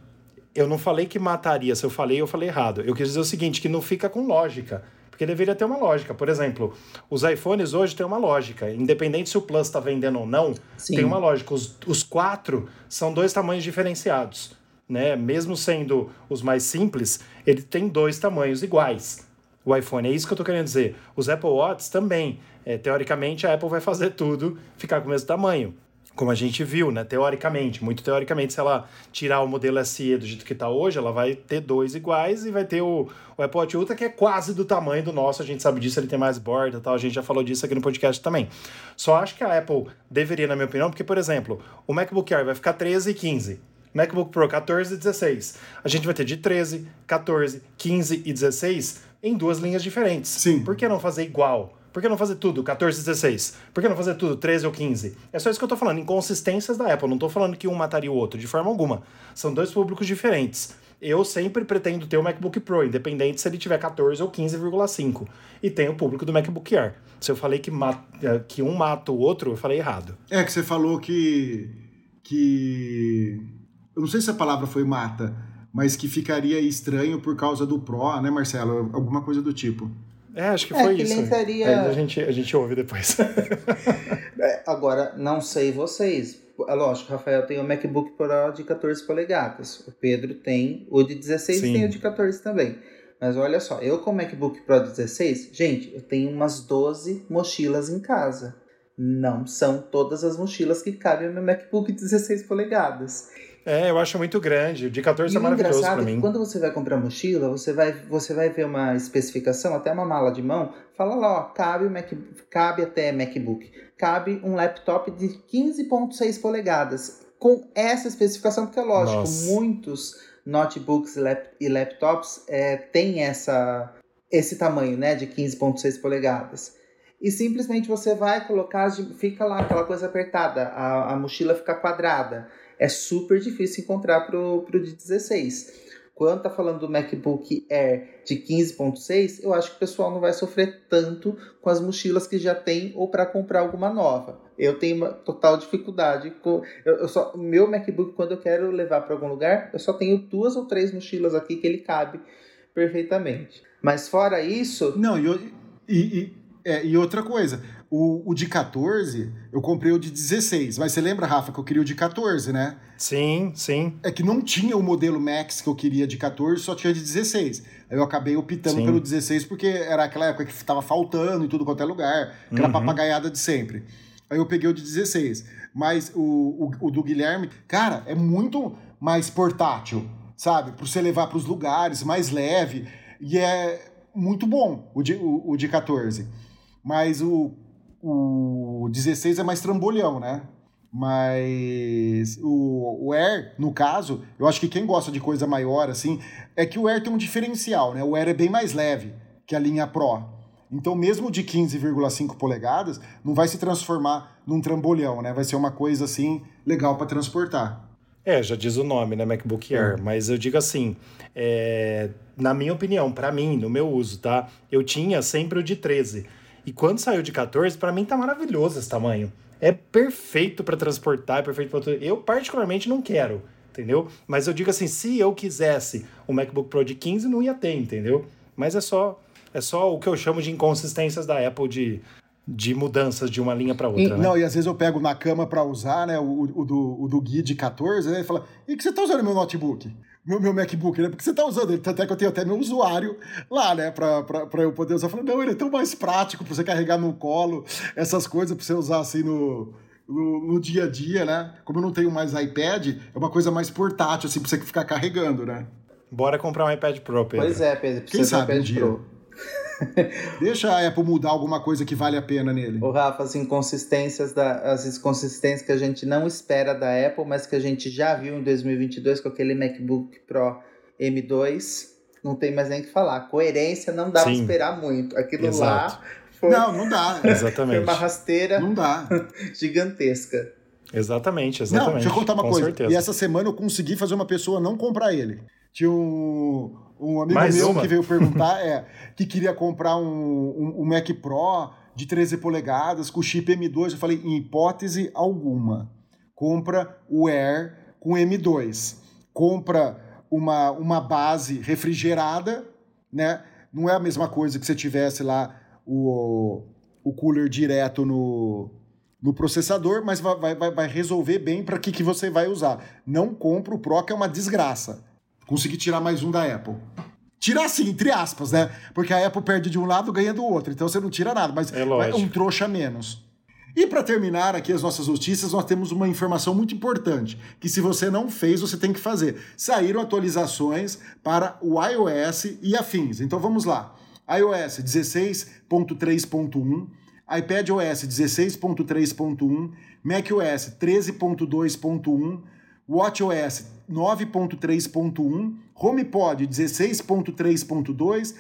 eu não falei que mataria. Se eu falei, eu falei errado. Eu quis dizer o seguinte, que não fica com lógica. Porque deveria ter uma lógica. Por exemplo, os iPhones hoje têm uma lógica. Independente se o Plus está vendendo ou não, Sim. tem uma lógica. Os, os quatro são dois tamanhos diferenciados. Né? Mesmo sendo os mais simples, ele tem dois tamanhos iguais. O iPhone, é isso que eu estou querendo dizer. Os Apple Watch também. É, teoricamente, a Apple vai fazer tudo ficar com o mesmo tamanho como a gente viu, né? Teoricamente, muito teoricamente, se ela tirar o modelo SE do jeito que está hoje, ela vai ter dois iguais e vai ter o, o Apple Watch Ultra, que é quase do tamanho do nosso, a gente sabe disso, ele tem mais borda e tal, a gente já falou disso aqui no podcast também. Só acho que a Apple deveria, na minha opinião, porque, por exemplo, o MacBook Air vai ficar 13 e 15. MacBook Pro 14 e 16. A gente vai ter de 13, 14, 15 e 16 em duas linhas diferentes. Sim. Por que não fazer igual? Por que não fazer tudo 14 e 16? Por que não fazer tudo 13 ou 15? É só isso que eu tô falando, inconsistências da Apple. Não tô falando que um mataria o outro, de forma alguma. São dois públicos diferentes. Eu sempre pretendo ter o MacBook Pro, independente se ele tiver 14 ou 15,5. E tem o público do MacBook Air. Se eu falei que, eh, que um mata o outro, eu falei errado. É que você falou que. que. Eu não sei se a palavra foi mata, mas que ficaria estranho por causa do Pro, né, Marcelo? Alguma coisa do tipo. É, acho que É, foi que isso. lençaria- Aí a gente, a gente ouve depois. É, agora, não sei vocês. É lógico, o Rafael tem o MacBook Pro de 14 polegadas. O Pedro tem o de 16 e Sim. tem o de 14 também. Mas olha só, eu com o MacBook Pro 16, gente, eu tenho umas 12 mochilas em casa. Não são todas as mochilas que cabem no meu MacBook 16 polegadas. É, eu acho muito grande. O de 14 E é maravilhoso pra é que mim. quando você vai comprar mochila, você vai, você vai ver uma especificação, até uma mala de mão, fala lá, ó, cabe, o Mac, cabe até MacBook, cabe um laptop de 15.6 polegadas. Com essa especificação, porque é lógico, Nossa. muitos notebooks e lap- laptops é, têm essa, esse tamanho, né, de 15.6 polegadas. E simplesmente você vai colocar, fica lá aquela coisa apertada, a, a mochila fica quadrada. É super difícil encontrar pro, pro de 16. Quando tá falando do MacBook Air de 15.6, eu acho que o pessoal não vai sofrer tanto com as mochilas que já tem ou para comprar alguma nova. Eu tenho uma total dificuldade com eu, eu só meu MacBook quando eu quero levar para algum lugar, eu só tenho duas ou três mochilas aqui que ele cabe perfeitamente. Mas fora isso, Não, e, e, e, é, e outra coisa, o, o de 14, eu comprei o de 16, mas você lembra, Rafa, que eu queria o de 14, né? Sim, sim. É que não tinha o modelo Max que eu queria de 14, só tinha de 16. Aí eu acabei optando Sim. pelo 16 porque era aquela época que tava faltando em tudo quanto é lugar, aquela Uhum. papagaiada de sempre. Aí eu peguei o de 16. Mas o, o, o do Guilherme, cara, é muito mais portátil, sabe? Pra você levar pros lugares, mais leve. E é muito bom o de, o, o de 14. Mas o, o 16 é mais trambolhão, né? Mas o, o Air, no caso, eu acho que quem gosta de coisa maior, assim, é que o Air tem um diferencial, né? O Air é bem mais leve que a linha Pro. Então, mesmo de 15,5 polegadas, não vai se transformar num trambolhão, né? Vai ser uma coisa, assim, legal para transportar. É, já diz o nome, né? MacBook Air. Mas eu digo assim, é, na minha opinião, pra mim, no meu uso, tá? Eu tinha sempre o de 13. E quando saiu de 14, pra mim tá maravilhoso esse tamanho. É perfeito pra transportar, é perfeito para Eu particularmente não quero, entendeu? Mas eu digo assim, se eu quisesse o MacBook Pro de 15, não ia ter, entendeu? Mas é só é só o que eu chamo de inconsistências da Apple de, de mudanças de uma linha pra outra, E- né? Não, e às vezes eu pego na cama para usar, né? O, o do, o do Gui de 14, né? E fala: e que você tá usando meu notebook? Meu, meu MacBook, né? Porque você tá usando ele. Tanto é que eu tenho até meu usuário lá, né? Pra, pra, pra eu poder usar. Eu falo, não, ele é tão mais prático pra você carregar no colo, essas coisas pra você usar assim no. No, no dia a dia, né? Como eu não tenho mais iPad, é uma coisa mais portátil, assim, pra você ficar carregando, né? Bora comprar um iPad Pro, Pedro. pois é, Pedro, Quem sabe um iPad dia. Pro. Deixa a Apple mudar alguma coisa que vale a pena nele. O Rafa, as inconsistências, da, as inconsistências que a gente não espera da Apple, mas que a gente já viu em 2022 com aquele MacBook Pro M2, não tem mais nem o que falar. Coerência não dá pra Sim. esperar muito. Aquilo Exato. lá foi, Não, não dá. foi Exatamente. uma rasteira Não dá. gigantesca. Exatamente, exatamente. Não, deixa eu contar uma Com coisa. certeza. E essa semana eu consegui fazer uma pessoa não comprar ele. Tinha um, um amigo Mais meu uma? que veio perguntar é, que queria comprar um, um, um Mac Pro de 13 polegadas com chip M2. Eu falei, em hipótese alguma. Compra o Air com M2. Compra uma, uma base refrigerada, né? Não é a mesma coisa que você tivesse lá o, o cooler direto no, no processador, mas vai, vai, vai resolver bem para que, que você vai usar. Não compra o Pro, que é uma desgraça. Consegui tirar mais um da Apple. Tirar assim, entre aspas, né? Porque a Apple perde de um lado, ganha do outro. Então você não tira nada, mas É lógico. um trouxa menos. E para terminar aqui as nossas notícias, nós temos uma informação muito importante, que se você não fez, você tem que fazer. Saíram atualizações para o iOS e afins. Então vamos lá. iOS 16.3.1, iPadOS 16.3.1, macOS 13.2.1, WatchOS 9.3.1, HomePod 16.3.2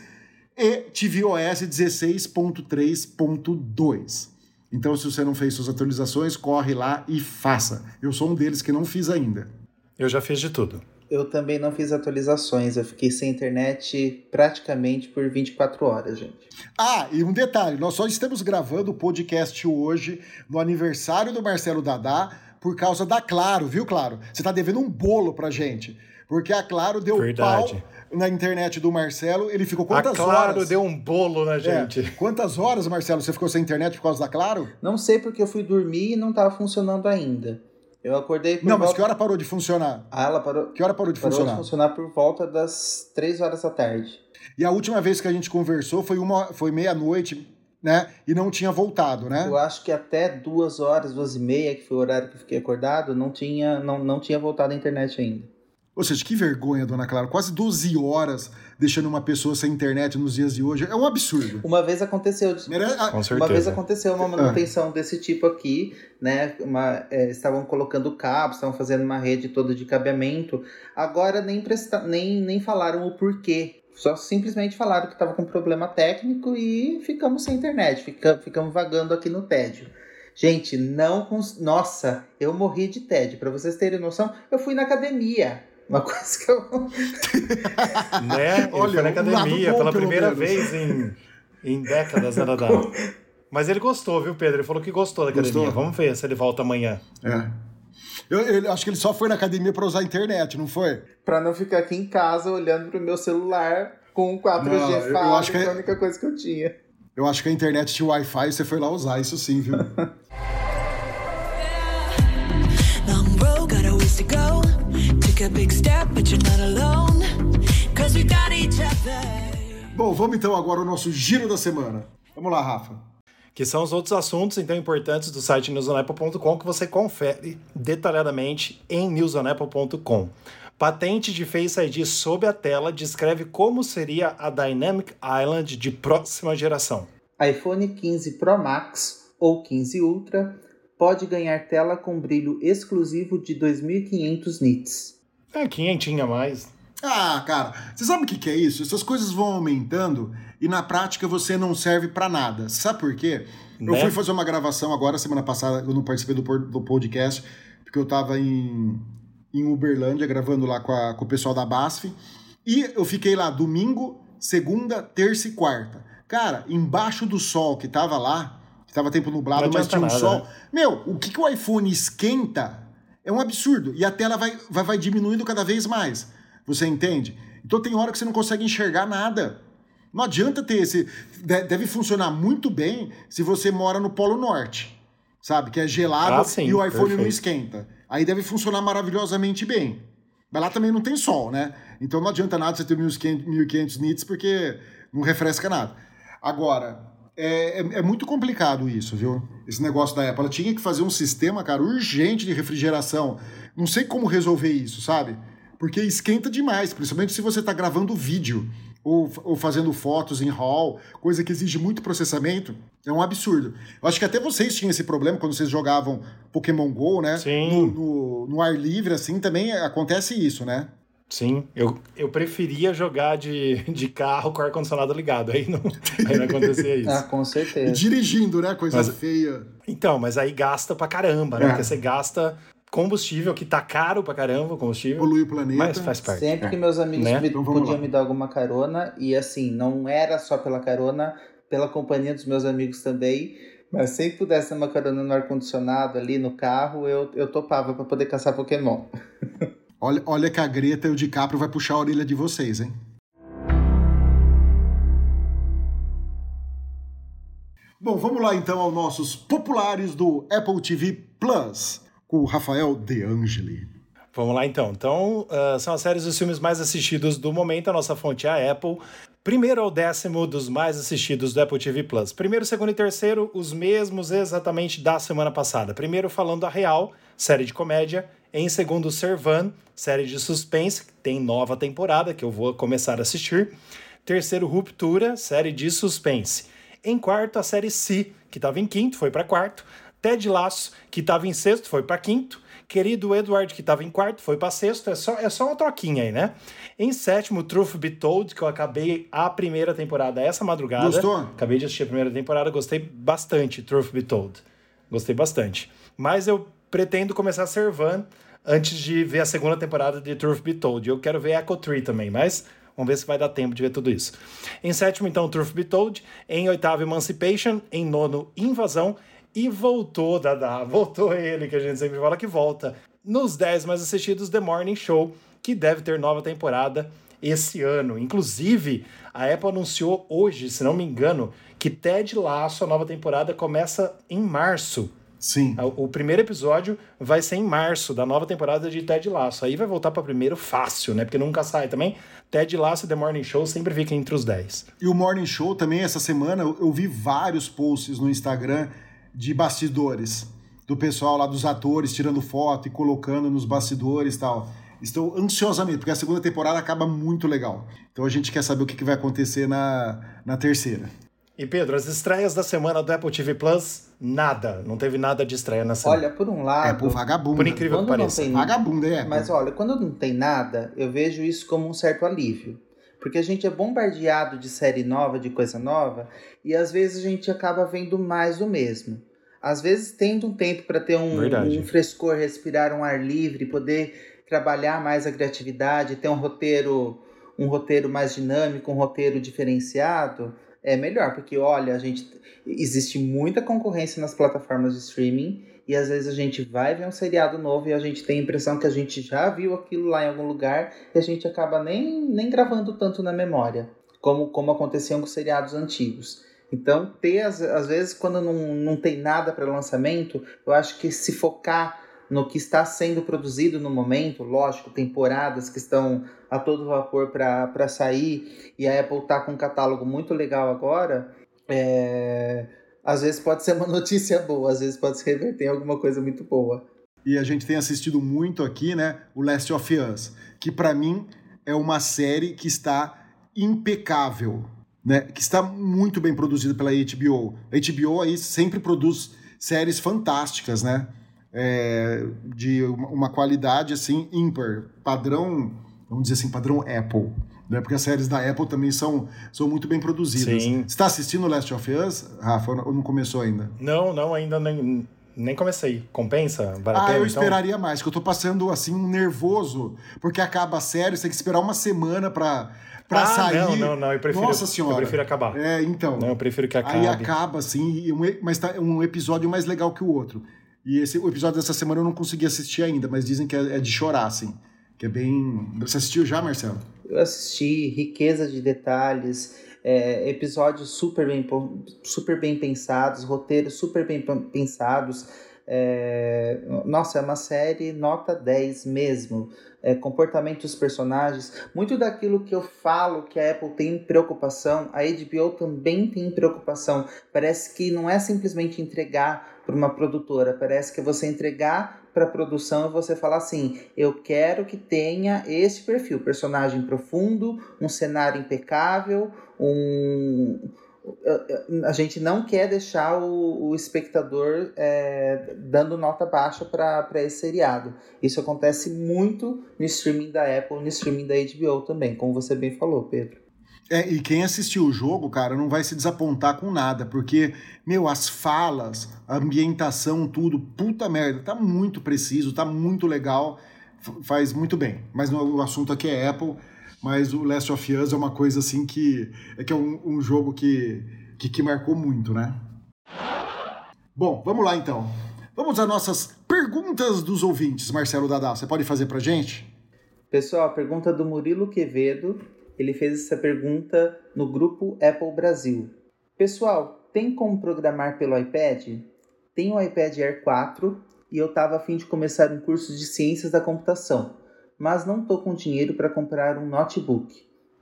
e tvOS 16.3.2. Então, se você não fez suas atualizações, corre lá e faça. Eu sou um deles que não fiz ainda. Eu já fiz de tudo. Eu também não fiz atualizações, eu fiquei sem internet praticamente por 24 horas, gente. Ah, e um detalhe: nós só estamos gravando o podcast hoje no aniversário do Marcelo Dadá por causa da Claro, viu, Claro? Você tá devendo um bolo pra gente. Porque a Claro deu Verdade. pau na internet do Marcelo. Ele ficou quantas a Claro horas? deu um bolo na É, gente. Quantas horas, Marcelo, você ficou sem internet por causa da Claro? Não sei porque eu fui dormir e não tava funcionando ainda. Eu acordei por Não, mas volta... que hora parou de funcionar? Ah, ela parou, Que hora parou de parou funcionar? de funcionar por volta das 3 horas da tarde. E a última vez que a gente conversou foi uma, foi meia-noite, né? E não tinha voltado, né? Eu acho que até duas horas, duas e meia, que foi o horário que eu fiquei acordado, não tinha, não, não tinha voltado a internet ainda. Ou seja, que vergonha, dona Clara. Quase 12 horas deixando uma pessoa sem internet nos dias de hoje. É um absurdo. Uma vez aconteceu. Uma vez aconteceu uma manutenção desse tipo aqui, né? Uma, é, estavam colocando cabos, estavam fazendo uma rede toda de cabeamento. Agora nem, presta, nem, nem falaram o porquê. Só simplesmente falaram que estava com problema técnico e ficamos sem internet. Fica, ficamos vagando aqui no tédio. Gente, não. Cons... Nossa, eu morri de tédio. Para vocês terem noção, eu fui na academia. Uma coisa que eu. Né? Ele Olha, foi na academia bom, pela primeira vez em, em décadas, né, Dadá? Mas ele gostou, viu, Pedro? Ele falou que gostou da academia. Gostou? Vamos ver se ele volta amanhã. É. Eu, eu acho que ele só foi na academia para usar a internet, não foi? Pra não ficar aqui em casa olhando pro meu celular com 4G Não, eu- eu acho que é a única coisa que eu tinha. Eu acho que a internet tinha Wi-Fi e você foi lá usar, isso sim, viu? Bom, vamos então agora ao nosso giro da semana. Vamos lá, Rafa. Que são os outros assuntos, então, importantes do site newsonapple.com que você confere detalhadamente em newsonapple.com. Patente de Face ID sob a tela descreve como seria a Dynamic Island de próxima geração. iPhone 15 Pro Max ou 15 Ultra pode ganhar tela com brilho exclusivo de 2500 nits. É, quinhentinha a mais. Ah, cara, você sabe o que, que é isso? Essas coisas vão aumentando e na prática você não serve pra nada. Sabe por quê? Eu Né? fui fazer uma gravação agora, semana passada, eu não participei do, do podcast, porque eu tava em, em Uberlândia gravando lá com, a- com o pessoal da BASF. E eu fiquei lá domingo, segunda, terça e quarta. Cara, embaixo do sol que tava lá, que tava tempo nublado, mas tinha um nada, sol. né? Meu, o que, que o iPhone esquenta é um absurdo. E a tela vai, vai, vai diminuindo cada vez mais. Você entende? Então tem hora que você não consegue enxergar nada. Não adianta ter esse. de- Deve funcionar muito bem se você mora no Polo Norte. Sabe? Que é gelado Ah, sim, e o iPhone não perfeito. esquenta. Aí deve funcionar maravilhosamente bem. Mas lá também não tem sol, né? Então não adianta nada você ter 1500 1500 nits porque não refresca nada. Agora, é, é, é muito complicado isso, viu? Esse negócio da Apple. Ela tinha que fazer um sistema, cara, urgente de refrigeração. Não sei como resolver isso, sabe? Porque esquenta demais, principalmente se você está gravando vídeo ou, ou fazendo fotos em RAW, coisa que exige muito processamento. É um absurdo. Eu acho que até vocês tinham esse problema quando vocês jogavam Pokémon GO, né? Sim. No, no, no ar livre, assim, também acontece isso, né? Sim, eu, eu preferia jogar de, de carro com o ar-condicionado ligado. Aí não, aí não acontecia isso. Ah, com E certeza. dirigindo, né? Coisa Mas- feia. Então, mas aí gasta pra caramba, né? É. Porque você gasta combustível, que tá caro pra caramba o combustível. Polui o planeta. Mas faz parte. Sempre que meus amigos Né? me- Então podiam lá. me dar alguma carona, e assim, não era só pela carona, pela companhia dos meus amigos também. Mas sempre pudesse dar uma carona no ar-condicionado ali no carro, eu, eu topava pra poder caçar Pokémon. Olha, olha que a Greta e o DiCaprio vai puxar a orelha de vocês, hein? Bom, vamos lá então aos nossos populares do Apple TV Plus, com o Rafael De Angeli. Vamos lá então. Então, ah, são as séries dos filmes mais assistidos do momento. A nossa fonte é a Apple. Primeiro ao décimo dos mais assistidos do Apple TV Plus. Primeiro, segundo e terceiro, os mesmos exatamente da semana passada. Primeiro, falando a Real, série de comédia. Em segundo, Servan, série de suspense, que tem nova temporada, que eu vou começar a assistir. Terceiro, Ruptura, série de suspense. Em quarto, a série Si, que estava em quinto, foi para quarto. Ted Laço, que estava em sexto, foi para quinto. Querido Edward, que estava em quarto, foi para sexto. É só, é só uma troquinha aí, né? Em sétimo, Truth Be Told, que eu acabei a primeira temporada essa madrugada. Gostou? Acabei de assistir a primeira temporada, gostei bastante, Truth Be Told. Gostei bastante. Mas eu pretendo começar a Servan antes de ver a segunda temporada de Truth Be Told. Eu quero ver Echo Tree também, mas vamos ver se vai dar tempo de ver tudo isso. Em sétimo, então, Truth Be Told. Em oitavo, Emancipation. Em nono, Invasão. E voltou, Dada, voltou ele, que a gente sempre fala que volta. nos 10 mais assistidos, The Morning Show, que deve ter nova temporada esse ano. Inclusive, a Apple anunciou hoje, se não me engano, que Ted Lasso, a nova temporada, começa em março. Sim. O primeiro episódio vai ser em março da nova temporada de Ted Lasso. Aí vai voltar para primeiro fácil, né? Porque nunca sai também. Ted Lasso e The Morning Show sempre ficam entre os 10. E o Morning Show também, essa semana, eu vi vários posts no Instagram de bastidores. Do pessoal lá, dos atores, tirando foto e colocando nos bastidores e tal. Estou ansiosamente, porque a segunda temporada acaba muito legal. Então a gente quer saber o que vai acontecer na, na terceira. E Pedro, as estreias da semana do Apple TV Plus, nada. Não teve nada de estreia na semana. Olha, por um lado. É por vagabundo. Por incrível que pareça. Tem... Vagabundo, é. Mas olha, quando não tem nada, eu vejo isso como um certo alívio. Porque a gente é bombardeado de série nova, de coisa nova, e às vezes a gente acaba vendo mais do mesmo. Às vezes tendo um tempo para ter um, um frescor, respirar um ar livre, poder trabalhar mais a criatividade, ter um roteiro, um roteiro mais dinâmico, um roteiro diferenciado é melhor, porque olha, a gente existe muita concorrência nas plataformas de streaming e às vezes a gente vai ver um seriado novo e a gente tem a impressão que a gente já viu aquilo lá em algum lugar e a gente acaba nem, nem gravando tanto na memória, como, como aconteciam com seriados antigos. Então, ter, às, às vezes, quando não, não tem nada para lançamento, eu acho que se focar no que está sendo produzido no momento, lógico, temporadas que estão a todo vapor para sair e a Apple está com um catálogo muito legal agora, é... às vezes pode ser uma notícia boa, às vezes pode se reverter em alguma coisa muito boa. E a gente tem assistido muito aqui, né, o Last of Us, que para mim é uma série que está impecável, né, que está muito bem produzida pela HBO. A HBO aí sempre produz séries fantásticas, né? é, de uma qualidade assim ímpar, padrão, vamos dizer assim, padrão Apple. Né? Porque as séries da Apple também são, são muito bem produzidas. Sim. Você está assistindo Last of Us, Rafa, ou não começou ainda? Não, não, ainda nem, nem comecei. Compensa? Vale ah, pena, eu então? esperaria mais, que eu tô passando assim nervoso, porque acaba a série, você tem que esperar uma semana para para ah, sair. Não, não, não, eu prefiro. Nossa senhora. Eu prefiro acabar. É, então. Não, eu prefiro que acabe. Aí acaba, assim, mas tá um episódio mais legal que o outro. E esse, o episódio dessa semana eu não consegui assistir ainda, mas dizem que é, é de chorar, assim. Que é bem. Você assistiu já, Marcelo? Eu assisti, riqueza de detalhes, é, episódios super bem, super bem pensados, roteiros super bem pensados. É, nossa, é uma série nota 10 mesmo. É, comportamento dos personagens, muito daquilo que eu falo que a Apple tem preocupação, a HBO também tem preocupação. Parece que não é simplesmente entregar para uma produtora. Parece que você entregar para produção você falar assim: eu quero que tenha esse perfil, personagem profundo, um cenário impecável, um a gente não quer deixar o, o espectador é, dando nota baixa para esse seriado. Isso acontece muito no streaming da Apple, no streaming da HBO também, como você bem falou, Pedro. É, e quem assistiu o jogo, cara, não vai se desapontar com nada, porque, meu, as falas, a ambientação, tudo, puta merda, tá muito preciso, tá muito legal, faz muito bem. Mas o assunto aqui é Apple, mas o Last of Us é uma coisa assim que. É que é um, um jogo que, que, que marcou muito, né? Bom, vamos lá então. Vamos às nossas perguntas dos ouvintes. Marcelo Dadá, você pode fazer pra gente? Pessoal, a pergunta do Murilo Quevedo ele fez essa pergunta no grupo Apple Brasil. Pessoal, tem como programar pelo iPad? Tenho o iPad Air 4 e eu estava a fim de começar um curso de ciências da computação, mas não estou com dinheiro para comprar um notebook,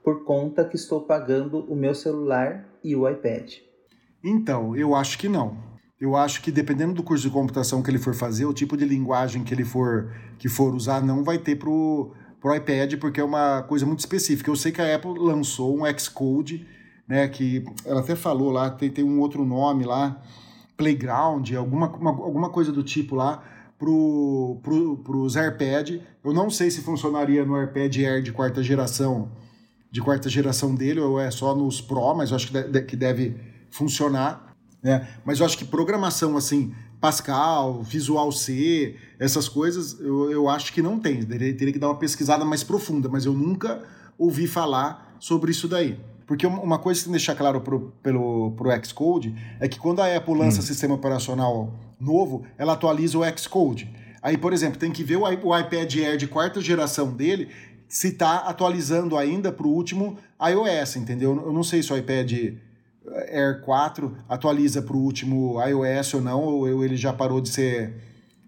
por conta que estou pagando o meu celular e o iPad. Então, eu acho que não. Eu acho que dependendo do curso de computação que ele for fazer, o tipo de linguagem que ele for que for usar não vai ter pro pro iPad, porque é uma coisa muito específica. Eu sei que a Apple lançou um Xcode, né, que ela até falou lá, tem, tem um outro nome lá, Playground, alguma, uma, alguma coisa do tipo lá, pro, pro, pros AirPad. Eu não sei se funcionaria no AirPad Air de quarta geração, de quarta geração dele, ou é só nos Pro, mas eu acho que deve, que deve funcionar. Né? Mas eu acho que programação assim Pascal, Visual C, essas coisas, eu, eu acho que não tem. Teria, teria que dar uma pesquisada mais profunda, mas eu nunca ouvi falar sobre isso daí. Porque uma coisa que tem que deixar claro pro, pelo pro Xcode é que quando a Apple lança hum. sistema operacional novo, ela atualiza o Xcode. Aí, por exemplo, tem que ver o, o iPad Air de quarta geração dele se está atualizando ainda para o último iOS, entendeu? Eu não sei se o iPad Air 4 atualiza para o último iOS ou não, ou ele já parou de ser,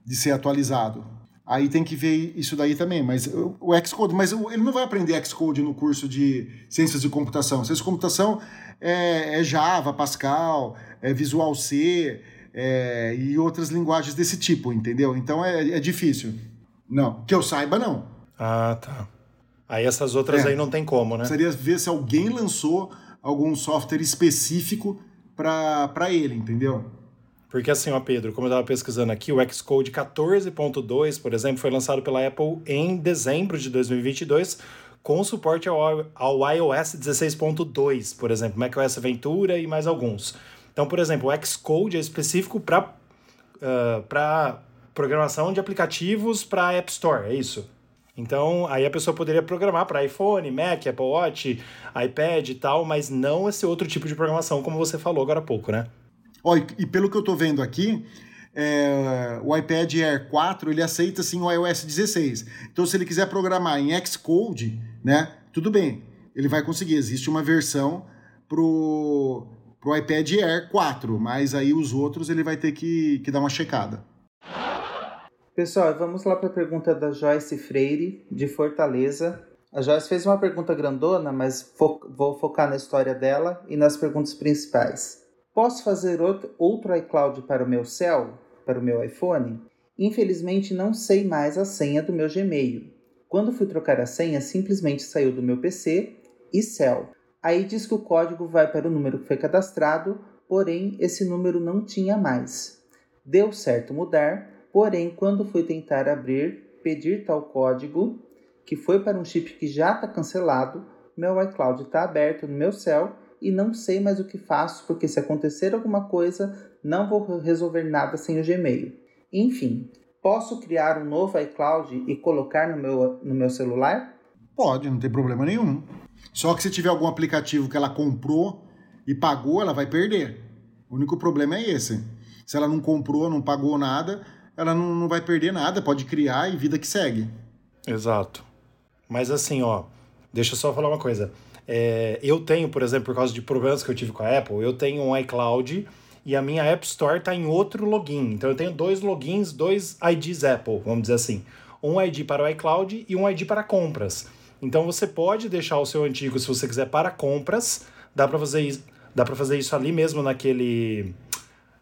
de ser atualizado. Aí tem que ver isso daí também, mas o Xcode, mas ele não vai aprender Xcode no curso de Ciências de Computação. Ciências de Computação é, é Java, Pascal, é Visual C é, e outras linguagens desse tipo, entendeu? Então é, é difícil. Não, que eu saiba, não. Ah, tá. Aí essas outras é. aí não tem como, né? Precisaria ver se alguém lançou algum software específico para ele, entendeu? Porque assim, ó, Pedro, como eu estava pesquisando aqui, o Xcode 14.2, por exemplo, foi lançado pela Apple em dezembro de 2022, com suporte ao, ao iOS 16.2, por exemplo, macOS Ventura e mais alguns. Então, por exemplo, o Xcode é específico para uh, para programação de aplicativos para App Store, é isso? Então, aí a pessoa poderia programar para iPhone, Mac, Apple Watch, iPad e tal, mas não esse outro tipo de programação, como você falou agora há pouco, né? E, e pelo que eu estou vendo aqui, é, o iPad Air 4 ele aceita sim o iOS 16. Então, se ele quiser programar em Xcode, né, tudo bem, ele vai conseguir. Existe uma versão pro, pro iPad Air 4, mas aí os outros ele vai ter que, que dar uma checada. Pessoal, vamos lá para a pergunta da Joyce Freire, de Fortaleza. A Joyce fez uma pergunta grandona, mas fo vou focar na história dela e nas perguntas principais. Posso fazer outro iCloud para o meu cell, para o meu iPhone? Infelizmente não sei mais a senha do meu Gmail. Quando fui trocar a senha, simplesmente saiu do meu PC e cell. Aí diz que o código vai para o número que foi cadastrado, porém esse número não tinha mais. Deu certo mudar, porém quando fui tentar abrir, pedir tal código, que foi para um chip que já está cancelado, meu iCloud está aberto no meu cell e não sei mais o que faço, porque se acontecer alguma coisa, não vou resolver nada sem o Gmail. Enfim, posso criar um novo iCloud e colocar no meu, no meu celular? Pode, não tem problema nenhum. Só que se tiver algum aplicativo que ela comprou e pagou, ela vai perder. O único problema é esse. Se ela não comprou, não pagou nada, ela não, não vai perder nada, pode criar e vida que segue. Exato. Mas assim, ó, deixa eu só falar uma coisa. É, eu tenho, por exemplo, por causa de problemas que eu tive com a Apple, eu tenho um iCloud e a minha App Store está em outro login. Então eu tenho dois logins, dois IDs Apple, vamos dizer assim. Um ID para o iCloud e um ID para compras. Então você pode deixar o seu antigo se você quiser para compras. Dá para fazer dá fazer isso ali mesmo naquele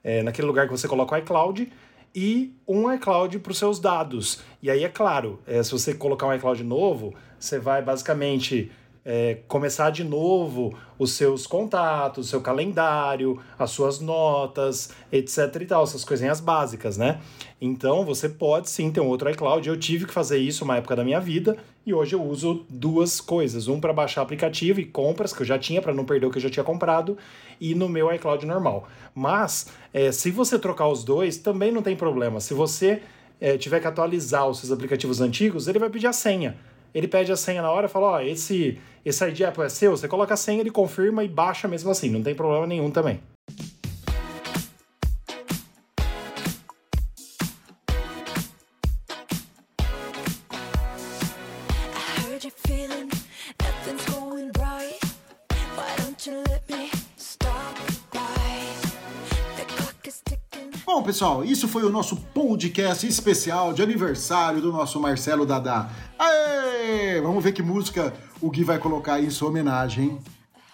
é, naquele lugar que você coloca o iCloud e um iCloud para os seus dados. E aí é claro, é, se você colocar um iCloud novo, você vai basicamente é, começar de novo os seus contatos, o seu calendário, as suas notas, etc e tal, essas coisinhas básicas, né? Então você pode sim ter um outro iCloud. Eu tive que fazer isso uma época da minha vida e hoje eu uso duas coisas: um para baixar aplicativo e compras que eu já tinha para não perder o que eu já tinha comprado e no meu iCloud normal. Mas é, se você trocar os dois, também não tem problema. Se você é, tiver que atualizar os seus aplicativos antigos, ele vai pedir a senha ele pede a senha na hora e fala: Ó, oh, esse, esse ID Apple é seu, você coloca a senha, ele confirma e baixa mesmo assim, não tem problema nenhum também. Pessoal, isso foi o nosso podcast especial de aniversário do nosso Marcelo Dadá. Aê! Vamos ver que música o Gui vai colocar aí em sua homenagem, hein?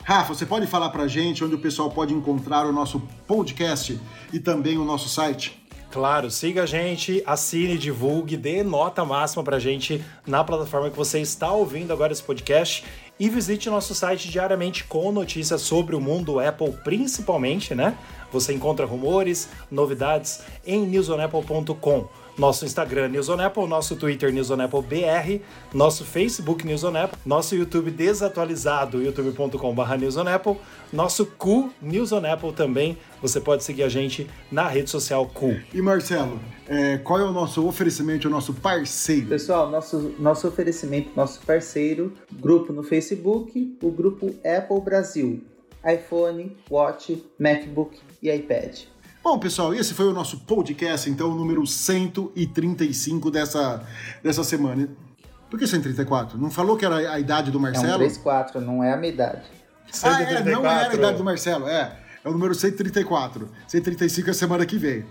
Rafa, você pode falar pra gente onde o pessoal pode encontrar o nosso podcast e também o nosso site? Claro, siga a gente, assine, divulgue, dê nota máxima pra gente na plataforma que você está ouvindo agora esse podcast e visite nosso site diariamente com notícias sobre o mundo Apple, principalmente, né? Você encontra rumores, novidades em newsonapple.com. Nosso Instagram News on Apple, nosso Twitter News on Apple BR, nosso Facebook News on Apple, nosso YouTube desatualizado, youtube.com.br News on Apple, nosso Cu News on Apple também. Você pode seguir a gente na rede social Cu. E Marcelo, é, qual é o nosso oferecimento, o nosso parceiro? Pessoal, nosso, nosso oferecimento, nosso parceiro, grupo no Facebook, o grupo Apple Brasil iPhone, Watch, MacBook e iPad. Bom, pessoal, esse foi o nosso podcast, então, número 135 dessa, dessa semana. Por que 134? Não falou que era a idade do Marcelo? É um 34, não é a minha idade. Ah, é, não era a idade do Marcelo, é. É o número 134. 135 é a semana que vem.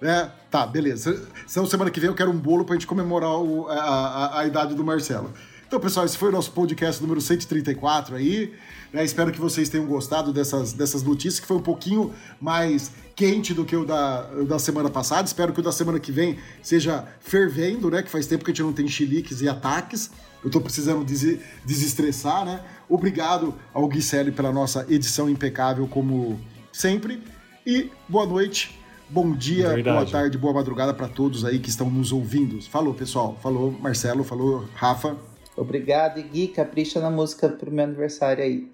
É, tá, beleza. Então, semana que vem eu quero um bolo pra gente comemorar o, a, a, a idade do Marcelo. Então, pessoal, esse foi o nosso podcast número 134 aí. Né? Espero que vocês tenham gostado dessas, dessas notícias, que foi um pouquinho mais quente do que o da, da semana passada. Espero que o da semana que vem seja fervendo, né? Que faz tempo que a gente não tem chiliques e ataques. Eu tô precisando des desestressar, né? Obrigado ao Guicelli pela nossa edição impecável, como sempre. E boa noite, bom dia, Verdade. boa tarde, boa madrugada para todos aí que estão nos ouvindo. Falou, pessoal. Falou, Marcelo. Falou, Rafa. Obrigado, Gui. Capricha na música pro meu aniversário aí.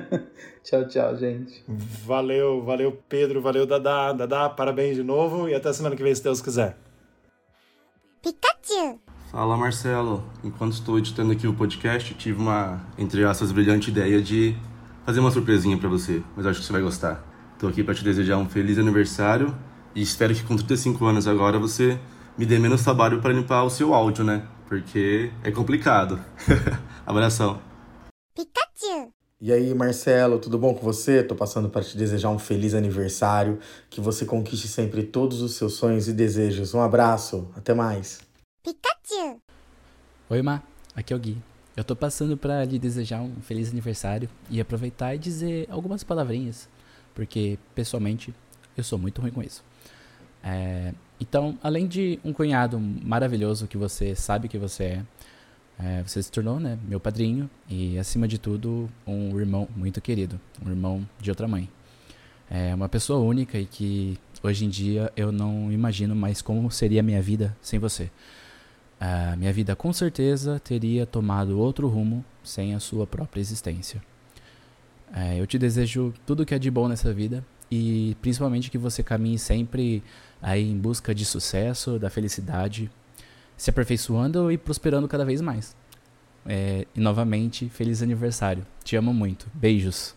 tchau, tchau, gente. Valeu, valeu, Pedro. Valeu, Dadá. Dadá, parabéns de novo e até semana que vem, se Deus quiser. Pikachu! Fala, Marcelo. Enquanto estou editando aqui o podcast, tive uma, entre aspas, brilhante ideia de fazer uma surpresinha para você, mas acho que você vai gostar. Estou aqui para te desejar um feliz aniversário e espero que com 35 anos agora você me dê menos trabalho para limpar o seu áudio, né? Porque é complicado. Abração. Pikachu! E aí, Marcelo, tudo bom com você? Tô passando para te desejar um feliz aniversário, que você conquiste sempre todos os seus sonhos e desejos. Um abraço, até mais. Pikachu! Oi, Ma, aqui é o Gui. Eu tô passando para lhe desejar um feliz aniversário e aproveitar e dizer algumas palavrinhas, porque pessoalmente eu sou muito ruim com isso. É, então, além de um cunhado maravilhoso que você sabe que você é, é, você se tornou, né, meu padrinho e, acima de tudo, um irmão muito querido, um irmão de outra mãe. É uma pessoa única e que hoje em dia eu não imagino mais como seria a minha vida sem você. A minha vida com certeza teria tomado outro rumo sem a sua própria existência. É, eu te desejo tudo que é de bom nessa vida e principalmente que você caminhe sempre aí em busca de sucesso, da felicidade, se aperfeiçoando e prosperando cada vez mais. É, e novamente, feliz aniversário. Te amo muito. Beijos.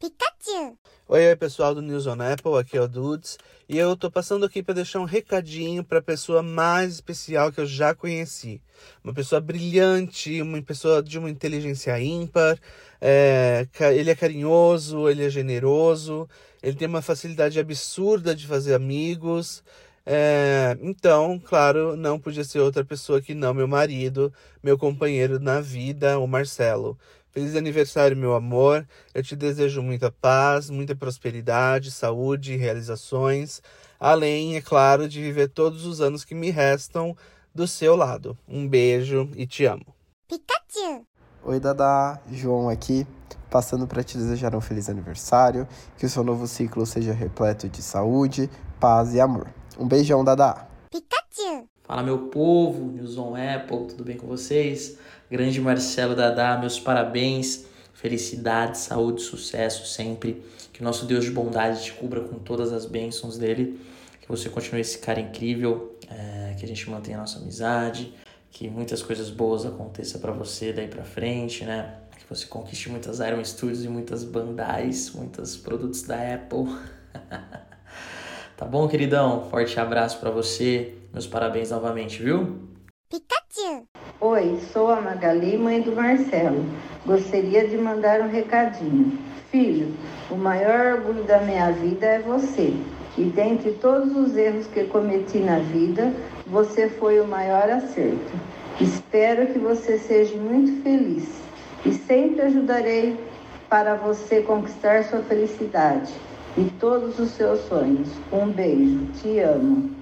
Pikachu! Oi, oi, pessoal do News on Apple, aqui é o Dudes. E eu tô passando aqui para deixar um recadinho para a pessoa mais especial que eu já conheci. Uma pessoa brilhante, uma pessoa de uma inteligência ímpar. É, ele é carinhoso, ele é generoso, ele tem uma facilidade absurda de fazer amigos. É, então, claro, não podia ser outra pessoa que não meu marido, meu companheiro na vida, o Marcelo. Feliz aniversário, meu amor. Eu te desejo muita paz, muita prosperidade, saúde e realizações. Além, é claro, de viver todos os anos que me restam do seu lado. Um beijo e te amo. Pikachu! Oi, Dada, João aqui passando para te desejar um feliz aniversário, que o seu novo ciclo seja repleto de saúde, paz e amor. Um beijão, Dada. Pikachu! Fala, meu povo, Newson Apple, tudo bem com vocês? Grande Marcelo Dada, meus parabéns, felicidade, saúde, sucesso sempre. Que o nosso Deus de bondade te cubra com todas as bênçãos dele. Que você continue esse cara incrível, é, que a gente mantenha a nossa amizade, que muitas coisas boas aconteçam para você daí para frente, né? você conquiste muitas Iron Studios e muitas bandais, muitos produtos da Apple. tá bom, queridão? Forte abraço para você. Meus parabéns novamente, viu? Pikachu! Oi, sou a Magali, mãe do Marcelo. Gostaria de mandar um recadinho. Filho, o maior orgulho da minha vida é você. E dentre todos os erros que cometi na vida, você foi o maior acerto. Espero que você seja muito feliz e sempre ajudarei para você conquistar sua felicidade e todos os seus sonhos. Um beijo, te amo.